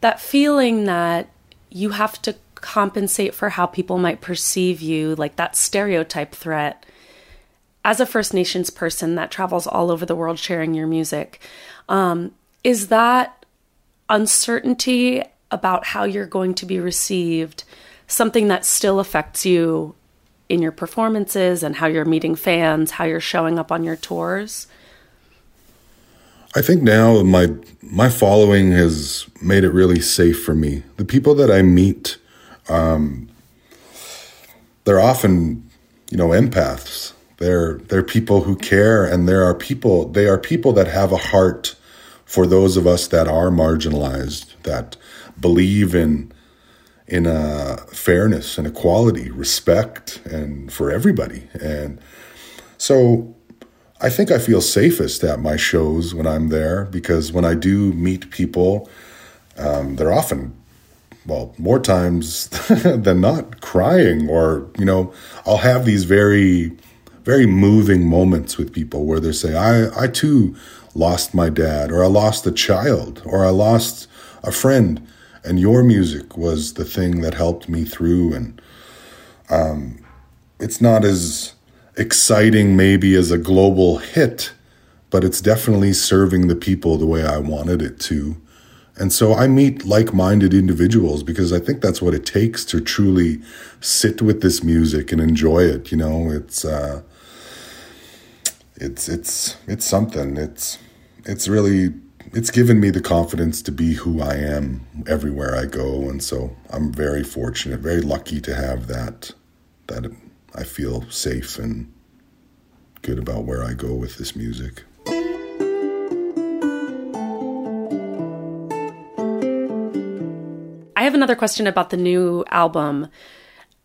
S2: that feeling that you have to compensate for how people might perceive you, like that stereotype threat. As a First Nations person that travels all over the world sharing your music, um, is that uncertainty about how you're going to be received something that still affects you in your performances and how you're meeting fans, how you're showing up on your tours?
S4: I think now my my following has made it really safe for me. The people that I meet, um, they're often, you know, empaths. They're they're people who care, and there are people. They are people that have a heart for those of us that are marginalized, that believe in in uh, fairness and equality, respect, and for everybody. And so I think I feel safest at my shows when I'm there because when I do meet people, um, they're often, well, more times than not crying, or, you know, I'll have these very, very moving moments with people where they say, I, I too lost my dad, or I lost a child, or I lost a friend, and your music was the thing that helped me through. And um, it's not as exciting maybe as a global hit, but it's definitely serving the people the way I wanted it to. And so I meet like minded individuals because I think that's what it takes to truly sit with this music and enjoy it. You know, it's, uh, it's, it's, it's something. It's, it's really, it's given me the confidence to be who I am everywhere I go. And so I'm very fortunate, very lucky to have that, that I feel safe and good about where I go with this music.
S2: I have another question about the new album.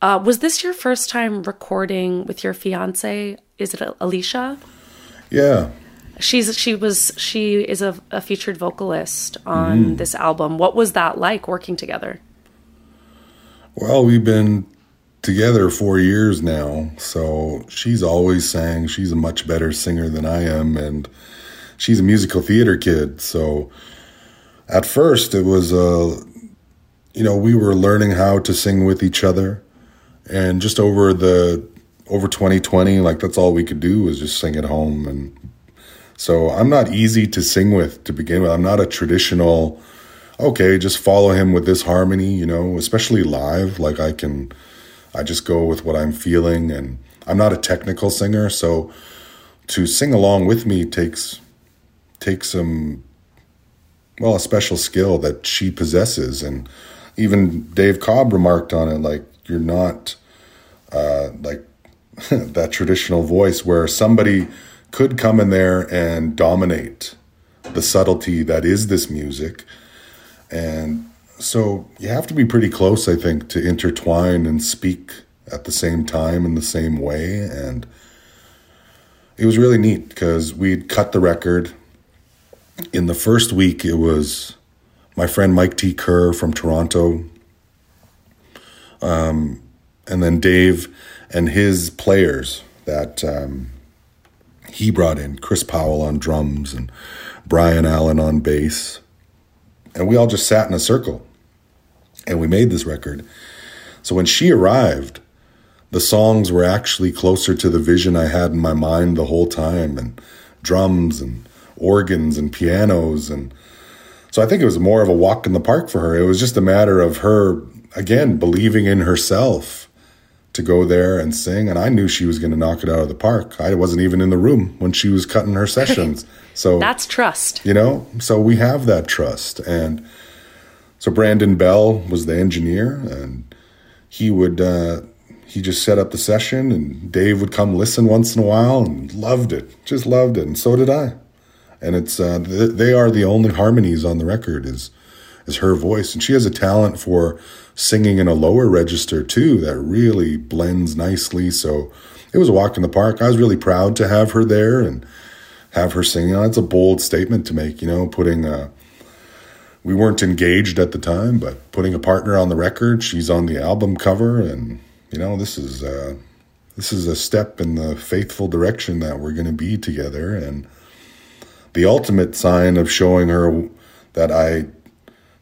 S2: Uh, was this your first time recording with your fiance? Is it Alicia?
S4: Yeah.
S2: She's she was she is a, a featured vocalist on mm. this album. What was that like working together?
S4: Well, we've been together four years now, so she's always sang. She's a much better singer than I am, and she's a musical theater kid. So at first, it was a you know, we were learning how to sing with each other, and just over the over 2020, like that's all we could do was just sing at home, and so I'm not easy to sing with to begin with. I'm not a traditional. Okay, just follow him with this harmony, you know, especially live. Like I can, I just go with what I'm feeling, and I'm not a technical singer, so to sing along with me takes takes some well a special skill that she possesses, and even Dave Cobb remarked on it, like you're not uh, like that traditional voice where somebody could come in there and dominate the subtlety that is this music. And so you have to be pretty close, I think, to intertwine and speak at the same time in the same way. And it was really neat because we'd cut the record. In the first week, it was my friend Mike T. Kerr from Toronto. Um, and then Dave and his players that um, he brought in Chris Powell on drums and Brian Allen on bass. And we all just sat in a circle and we made this record. So when she arrived, the songs were actually closer to the vision I had in my mind the whole time and drums and organs and pianos and so I think it was more of a walk in the park for her. It was just a matter of her again believing in herself to go there and sing. And I knew she was going to knock it out of the park. I wasn't even in the room when she was cutting her sessions. So
S2: That's trust.
S4: you know, so we have that trust. And so Brandon Bell was the engineer, and he would, uh, he just set up the session, and Dave would come listen once in a while and loved it, just loved it. And so did I. And it's, uh, th- they are the only harmonies on the record is, is her voice. And she has a talent for singing in a lower register too that really blends nicely. So it was a walk in the park. I was really proud to have her there and have her singing. It's a bold statement to make, you know, putting a, we weren't engaged at the time, but putting a partner on the record, she's on the album cover, and you know, this is uh, this is a step in the faithful direction that we're going to be together, and the ultimate sign of showing her that I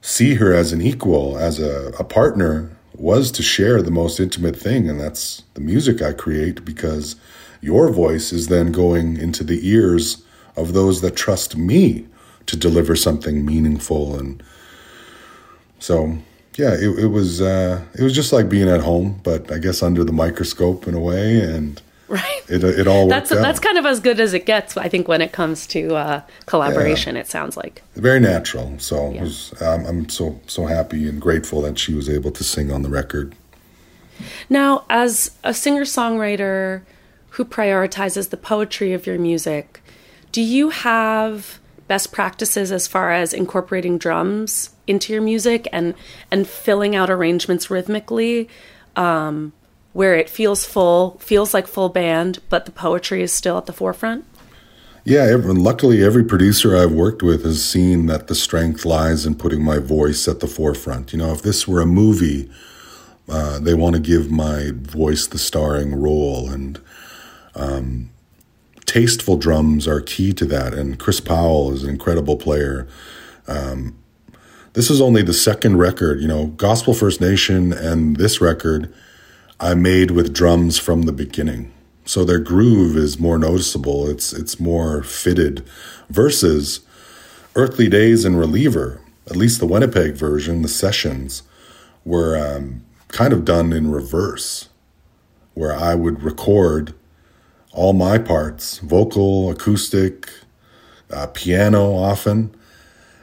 S4: see her as an equal, as a, a partner, was to share the most intimate thing, and that's the music I create because your voice is then going into the ears of those that trust me to deliver something meaningful. And so yeah it, it was uh, it was just like being at home but i guess under the microscope in a way. And
S2: Right.
S4: it, it all
S2: That's
S4: out.
S2: that's kind of as good as it gets, I think, when it comes to uh, collaboration. It sounds like.
S4: very natural so
S2: Yeah.
S4: was, um, i'm so so happy and grateful that she was able to sing on the record
S2: Now, as a singer songwriter who prioritizes the poetry of your music, do you have best practices as far as incorporating drums into your music and and filling out arrangements rhythmically, um, where it feels full, feels like full band, but the poetry is still at the forefront?
S4: Yeah, every, luckily, every producer I've worked with has seen that the strength lies in putting my voice at the forefront. You know, if this were a movie, uh, they want to give my voice the starring role, and um, tasteful drums are key to that. And Chris Powell is an incredible player. Um, this is only the second record, you know, Gospel First Nation and this record I made with drums from the beginning. So their groove is more noticeable. It's it's more fitted versus Earthly Days and Reliever, at least the Winnipeg version, the sessions were um, kind of done in reverse, where I would record all my parts, vocal, acoustic, uh, piano often.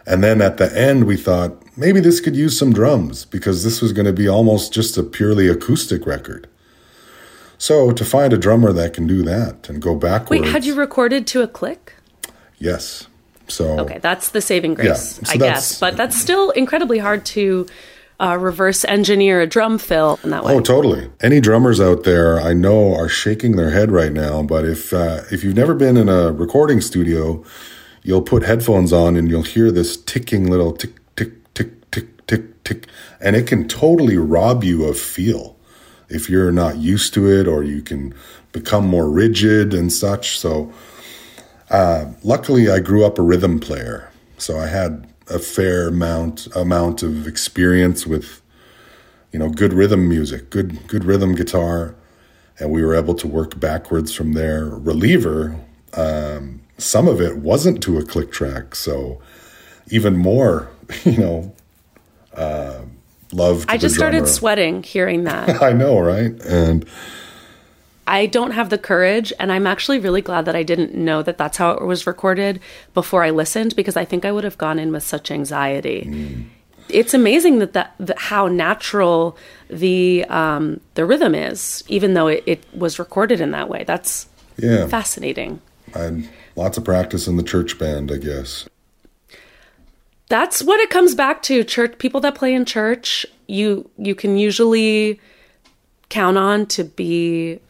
S4: And then at the end, we thought maybe this could use some drums because this was going to be almost just a purely acoustic record. So to find a drummer that can do that and go backwards.
S2: Wait, had you recorded to a click?
S4: Yes. So
S2: Okay, that's the saving grace,
S4: Yeah, so
S2: I guess. But that's still incredibly hard to uh, reverse engineer a drum fill in that way.
S4: Oh, totally. Any drummers out there I know are shaking their head right now. But if uh, if you've never been in a recording studio, you'll put headphones on and you'll hear this ticking little tick tick tick tick tick tick, and it can totally rob you of feel if you're not used to it, or you can become more rigid and such. So, uh, luckily, I grew up a rhythm player, so I had a fair amount amount of experience with you know, good rhythm music, good good rhythm guitar, and we were able to work backwards from there. Reliever, um, some of it wasn't to a click track, so even more, you know, uh, love. To
S2: I just started sweating hearing that.
S4: I know, right? And
S2: I don't have the courage, and I'm actually really glad that I didn't know that that's how it was recorded before I listened because I think I would have gone in with such anxiety.
S4: Mm.
S2: It's amazing that, that, that how natural the um, the rhythm is, even though it, it was recorded in that way. That's
S4: yeah,
S2: fascinating.
S4: I had lots of practice in the church band, I guess.
S2: That's what it comes back to. Church people that play in church, you you can usually count on to be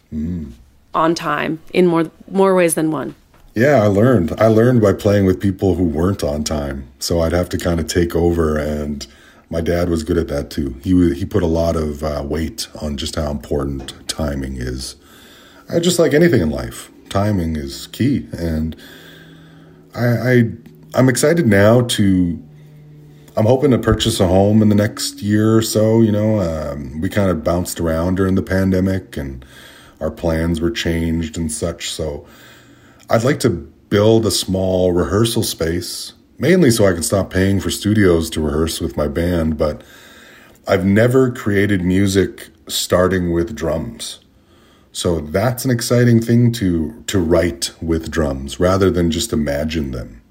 S2: on time in more more ways than one.
S4: Yeah, I learned. I learned by playing with people who weren't on time. So I'd have to kind of take over and my dad was good at that too. He he put a lot of uh, weight on just how important timing is. I just like anything in life, timing is key and I, I I'm excited now to I'm hoping to purchase a home in the next year or so. You know, um, we kind of bounced around during the pandemic, and our plans were changed and such. So, I'd like to build a small rehearsal space, mainly so I can stop paying for studios to rehearse with my band. But I've never created music starting with drums. So that's an exciting thing to to write with drums rather than just imagine them.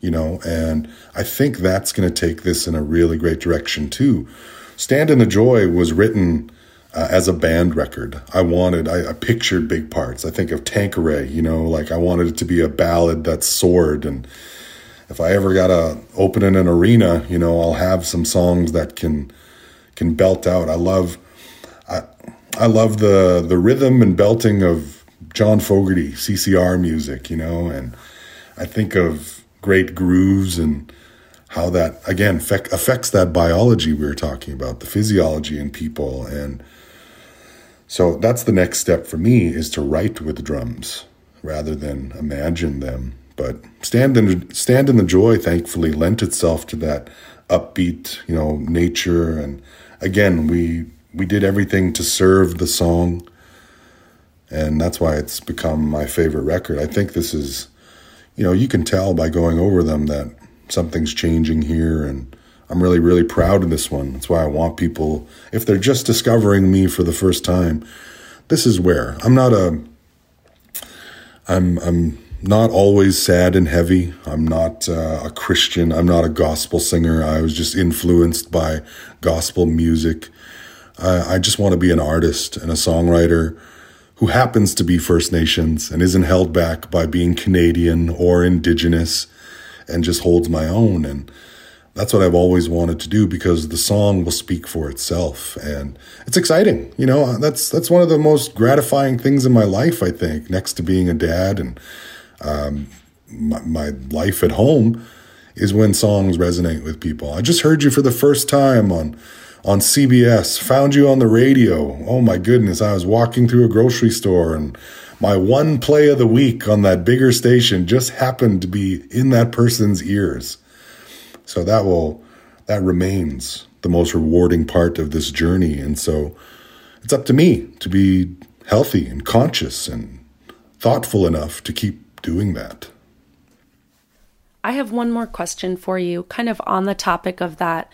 S4: You know, and I think that's going to take this in a really great direction too. Stand in the Joy was written uh, as a band record. I wanted, I, I, pictured big parts. I think of Tanqueray, you know, like I wanted it to be a ballad that soared. And if I ever got to open in an arena, you know, I'll have some songs that can can belt out. I love, I, I love the the rhythm and belting of John Fogerty CCR music, you know, and I think of great grooves and how that again affects that biology we were talking about, the physiology in people and so that's the next step for me is to write with drums rather than imagine them. But stand in stand in the joy thankfully lent itself to that upbeat, you know, nature and again we we did everything to serve the song and that's why it's become my favorite record. I think this is you know, you can tell by going over them that something's changing here and I'm really, really proud of this one. That's why I want people, if they're just discovering me for the first time, this is where I'm not a, I'm, I'm not always sad and heavy. I'm not uh, a Christian. I'm not a gospel singer. I was just influenced by gospel music. I, I just want to be an artist and a songwriter who happens to be First Nations and isn't held back by being Canadian or Indigenous and just holds my own. And that's what I've always wanted to do because the song will speak for itself and it's exciting. You know, that's that's one of the most gratifying things in my life, I think, next to being a dad and um, my, my life at home is when songs resonate with people. I just heard you for the first time on on CBC, found you on the radio. Oh my goodness, I was walking through a grocery store and my one play of the week on that bigger station just happened to be in that person's ears. So that will that remains the most rewarding part of this journey. And so it's up to me to be healthy and conscious and thoughtful enough to keep doing that.
S2: I have one more question for you, kind of on the topic of that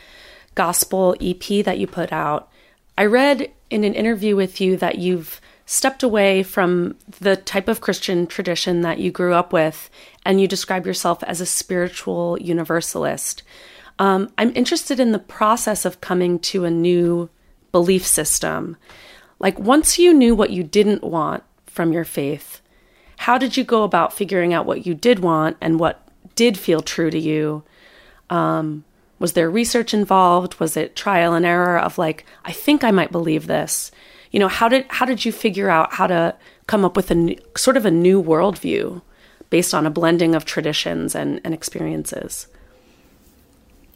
S2: gospel EP that you put out. I read in an interview with you that you've stepped away from the type of Christian tradition that you grew up with, and you describe yourself as a spiritual universalist. Um, I'm interested in the process of coming to a new belief system. Like, once you knew what you didn't want from your faith, how did you go about figuring out what you did want and what did feel true to you? Um, was there research involved? Was it trial and error of like, I think I might believe this? you know how did how did you figure out how to come up with a new, sort of a new worldview based on a blending of traditions and, and experiences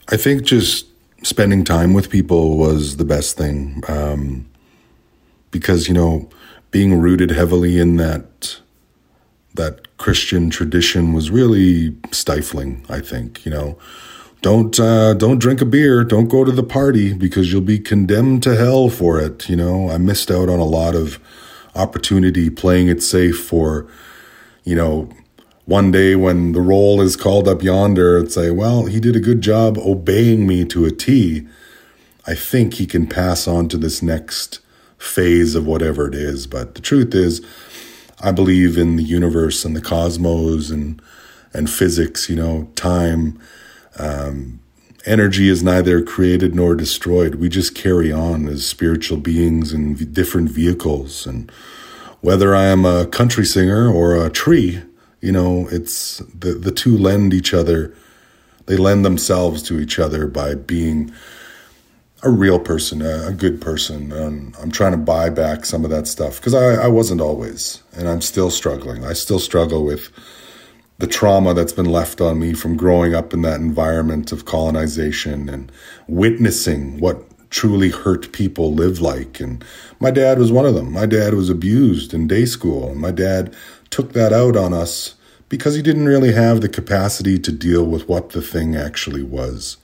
S4: i think just spending time with people was the best thing um, because you know being rooted heavily in that that christian tradition was really stifling i think you know don't uh, don't drink a beer. Don't go to the party because you'll be condemned to hell for it you know? I missed out on a lot of opportunity playing it safe for you know one day when the roll is called up yonder. And say well he did a good job obeying me to a t. I think he can pass on to this next phase of whatever it is. But the truth is i believe in the universe and the cosmos and and physics you know time um, energy is neither created nor destroyed. We just carry on as spiritual beings in v- different vehicles. And whether I am a country singer or a tree, you know, it's the, the two lend each other, they lend themselves to each other by being a real person, a, a good person. And I'm trying to buy back some of that stuff because I, I wasn't always, and I'm still struggling. I still struggle with the trauma that's been left on me from growing up in that environment of colonization and witnessing what truly hurt people live like. And my dad was one of them. My dad was abused in day school, and my dad took that out on us because he didn't really have the capacity to deal with what the thing actually was.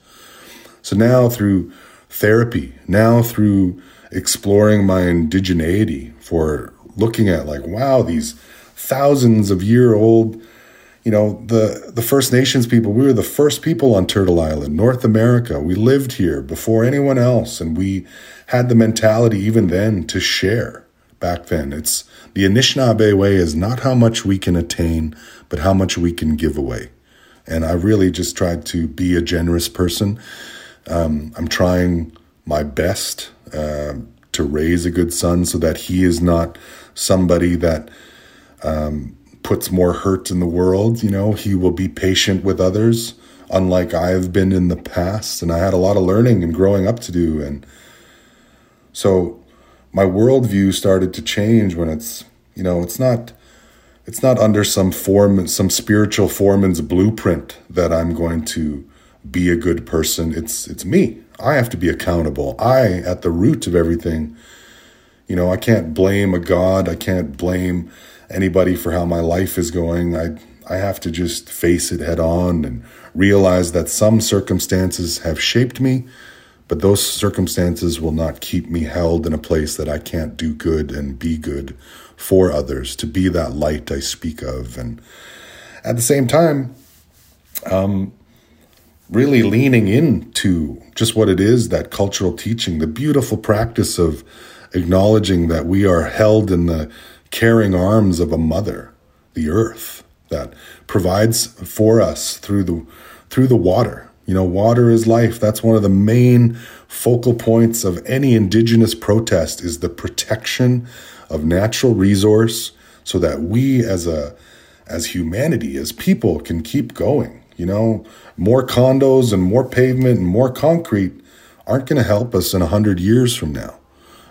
S4: So now through therapy, now through exploring my indigeneity for looking at like, wow, these thousands of year old you know the the First Nations people. We were the first people on Turtle Island, North America. We lived here before anyone else, and we had the mentality even then to share. Back then, it's the Anishinaabe way is not how much we can attain, but how much we can give away. And I really just tried to be a generous person. Um, I'm trying my best uh, to raise a good son so that he is not somebody that um, puts more hurt in the world. You know, he will be patient with others, unlike I've been in the past. And I had a lot of learning and growing up to do. And so my worldview started to change when it's, you know, it's not. It's not under some form, some spiritual foreman's blueprint that I'm going to be a good person. It's it's me. I have to be accountable. I, at the root of everything, you know, I can't blame a God. I can't blame anybody for how my life is going. I I have to just face it head on and realize that some circumstances have shaped me, but those circumstances will not keep me held in a place that I can't do good and be good for others, to be that light I speak of. And at the same time, um, really leaning into just what it is that cultural teaching, the beautiful practice of acknowledging that we are held in the caring arms of a mother, the earth, that provides for us through the through the water. You know, water is life. That's one of the main focal points of any indigenous protest is the protection of natural resource so that we as a as humanity, as people can keep going. You know, more condos and more pavement and more concrete aren't going to help us in a hundred years from now.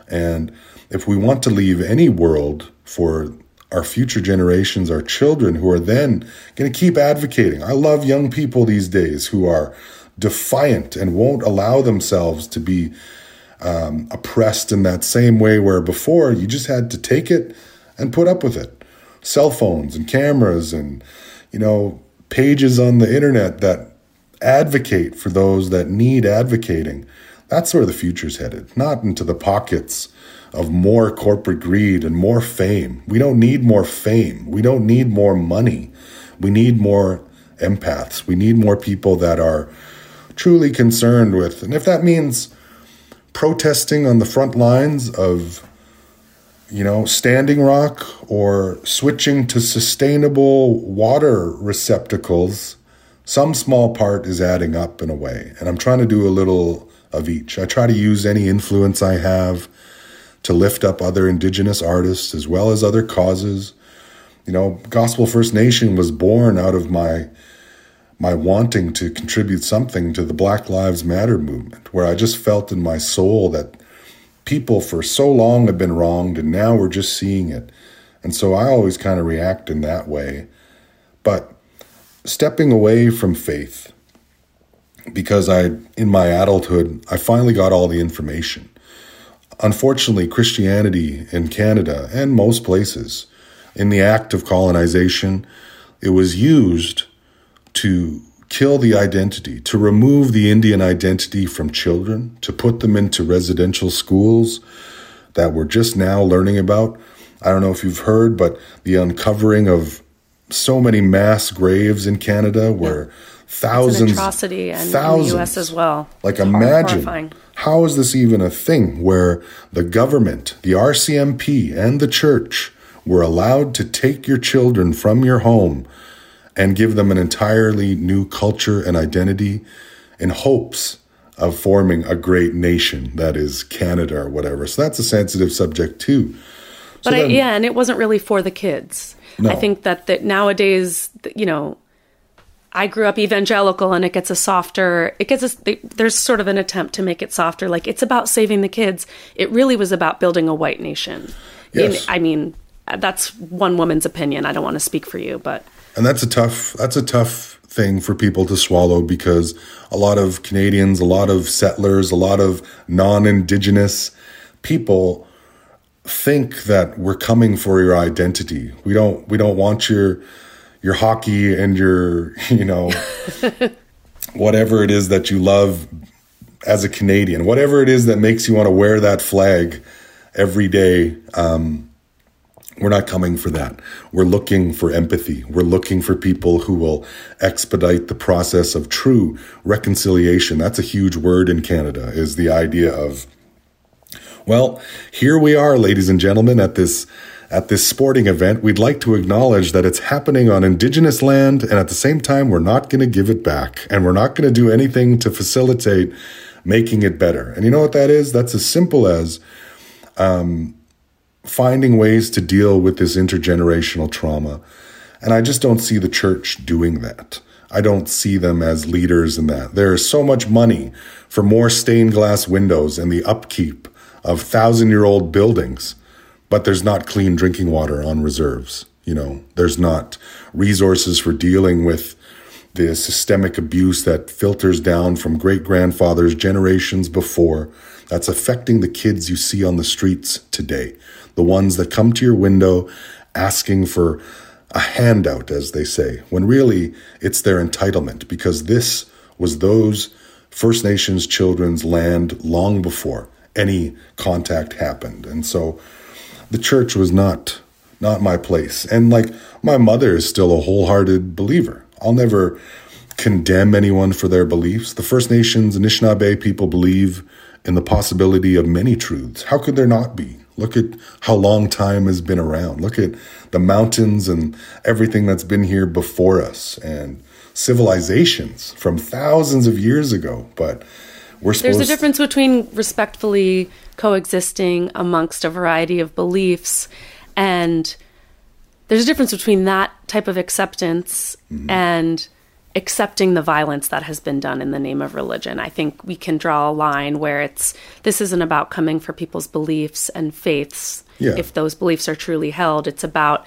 S4: And if we want to leave any world for our future generations, our children who are then going to keep advocating. I love young people these days who are defiant and won't allow themselves to be um, oppressed in that same way where before you just had to take it and put up with it. Cell phones and cameras and, you know, pages on the internet that advocate for those that need advocating. That's where the future's headed, not into the pockets of more corporate greed and more fame. We don't need more fame. We don't need more money. We need more empaths. We need more people that are truly concerned with. And if that means protesting on the front lines of, you know, Standing Rock or switching to sustainable water receptacles, some small part is adding up in a way. And I'm trying to do a little of each. I try to use any influence I have to lift up other indigenous artists as well as other causes. You know, Gospel First Nation was born out of my my wanting to contribute something to the Black Lives Matter movement, where I just felt in my soul that people for so long have been wronged and now we're just seeing it. And so I always kind of react in that way. But stepping away from faith because I, in my adulthood, I finally got all the information. Unfortunately, Christianity in Canada and most places, in the act of colonization, it was used to kill the identity, to remove the Indian identity from children, to put them into residential schools that we're just now learning about. I don't know if you've heard, but the uncovering of so many mass graves in Canada where yeah thousands,
S2: atrocity, and thousands, in the U.S. as well.
S4: Like, imagine horrifying. How is this even a thing where the government, the RCMP, and the church were allowed to take your children from your home and give them an entirely new culture and identity in hopes of forming a great nation that is Canada or whatever. So that's a sensitive subject too.
S2: So but then, I, yeah, and it wasn't really for the kids. No. I think that that nowadays, you know, I grew up evangelical and it gets a softer, it gets a, there's sort of an attempt to make it softer. Like it's about saving the kids. It really was about building a white nation. Yes. I mean, that's one woman's opinion. I don't want to speak for you, but.
S4: And that's a tough, that's a tough thing for people to swallow because a lot of Canadians, a lot of settlers, a lot of non indigenous people think that we're coming for your identity. We don't, we don't want your, your hockey and your, you know, whatever it is that you love as a Canadian, whatever it is that makes you want to wear that flag every day. Um, We're not coming for that. We're looking for empathy. We're looking for people who will expedite the process of true reconciliation. That's a huge word in Canada, is the idea of, well, here we are, ladies and gentlemen, at this at this sporting event, we'd like to acknowledge that it's happening on Indigenous land, and at the same time, we're not going to give it back, and we're not going to do anything to facilitate making it better. And you know what that is? That's as simple as um, finding ways to deal with this intergenerational trauma. And I just don't see the church doing that. I don't see them as leaders in that. There is so much money for more stained glass windows and the upkeep of thousand year old buildings but there's not clean drinking water on reserves. You know, there's not resources for dealing with the systemic abuse that filters down from great grandfathers generations before that's affecting the kids you see on the streets today. The ones that come to your window asking for a handout, as they say, when really it's their entitlement because this was those First Nations children's land long before any contact happened. And so the church was not not my place. And like my mother is still a wholehearted believer. I'll never condemn anyone for their beliefs. The First Nations, Anishinaabe people believe in the possibility of many truths. How could there not be? Look at how long time has been around. Look at the mountains and everything that's been here before us and civilizations from thousands of years ago. But we're
S2: There's a difference between respectfully coexisting amongst a variety of beliefs and there's a difference between that type of acceptance mm-hmm. and accepting the violence that has been done in the name of religion. I think we can draw a line where it's this isn't about coming for people's beliefs and faiths yeah. if those beliefs are truly held. It's about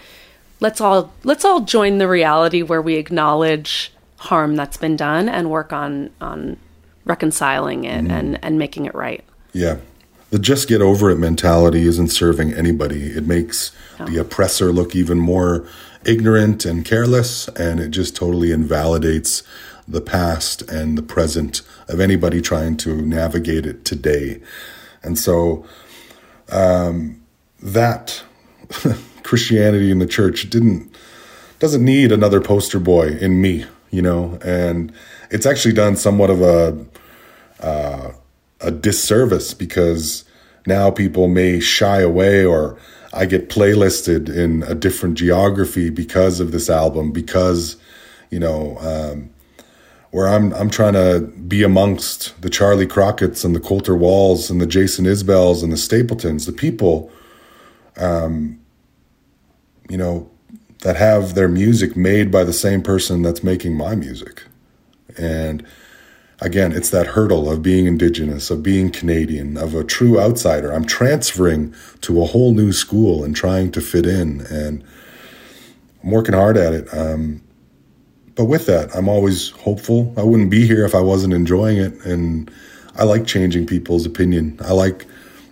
S2: let's all let's all join the reality where we acknowledge harm that's been done and work on on reconciling it mm. and and making it right.
S4: Yeah. The just get over it mentality isn't serving anybody. It makes no. the oppressor look even more ignorant and careless and it just totally invalidates the past and the present of anybody trying to navigate it today. And so um, that Christianity in the church didn't doesn't need another poster boy in me, you know, and it's actually done somewhat of a uh, a disservice because now people may shy away or I get playlisted in a different geography because of this album because you know um, where I'm I'm trying to be amongst the Charley Crockett's and the Colter Walls and the Jason Isbells and the Stapletons, the people, um, you know, that have their music made by the same person that's making my music, and again, it's that hurdle of being indigenous, of being Canadian, of a true outsider. I'm transferring to a whole new school and trying to fit in, and I'm working hard at it. Um, but with that, I'm always hopeful. I wouldn't be here if I wasn't enjoying it, and I like changing people's opinion. I like,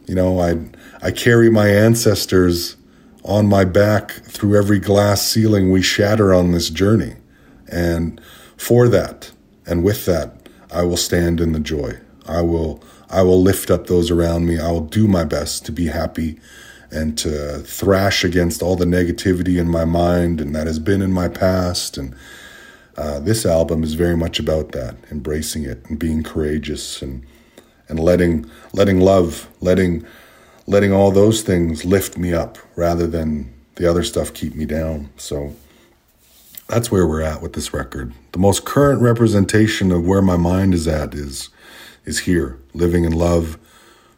S4: you know, I I carry my ancestors on my back through every glass ceiling we shatter on this journey, and for that, and with that, I will stand in the joy. I will I will lift up those around me. I will do my best to be happy and to thrash against all the negativity in my mind and that has been in my past. And uh, this album is very much about that, embracing it and being courageous and and letting letting love, letting letting all those things lift me up rather than the other stuff keep me down. So that's where we're at with this record. The most current representation of where my mind is at is is here, living in love,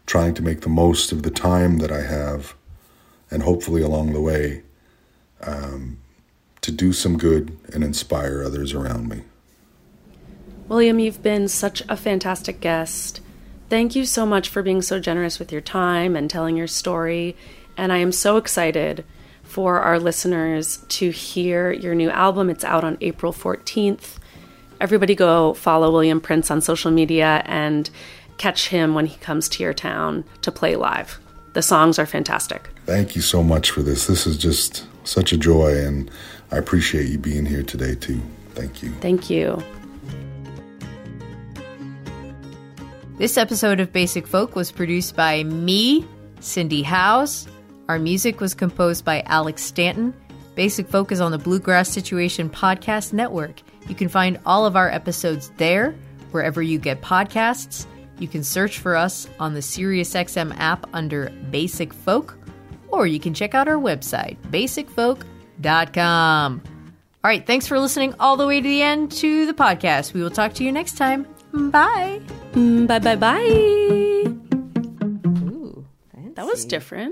S4: trying to make the most of the time that I have, and hopefully along the way, um, to do some good and inspire others around me.
S2: William, you've been such a fantastic guest. Thank you so much for being so generous with your time and telling your story. And I am so excited for our listeners to hear your new album. It's out on April 14th. Everybody go follow William Prince on social media and catch him when he comes to your town to play live. The songs are fantastic.
S4: Thank you so much for this. This is just such a joy, and I appreciate you being here today, too. Thank you.
S2: Thank you.
S1: This episode of Basic Folk was produced by me, Cindy Howes, Our music was composed by Alex Stanton. Basic Folk is on the Bluegrass Situation Podcast Network. You can find all of our episodes there, wherever you get podcasts. You can search for us on the SiriusXM app under Basic Folk, or you can check out our website, basicfolk.com. All right, thanks for listening all the way to the end to the podcast. We will talk to you next time. Bye.
S2: Mm, bye bye bye.
S1: Ooh,
S2: That was different.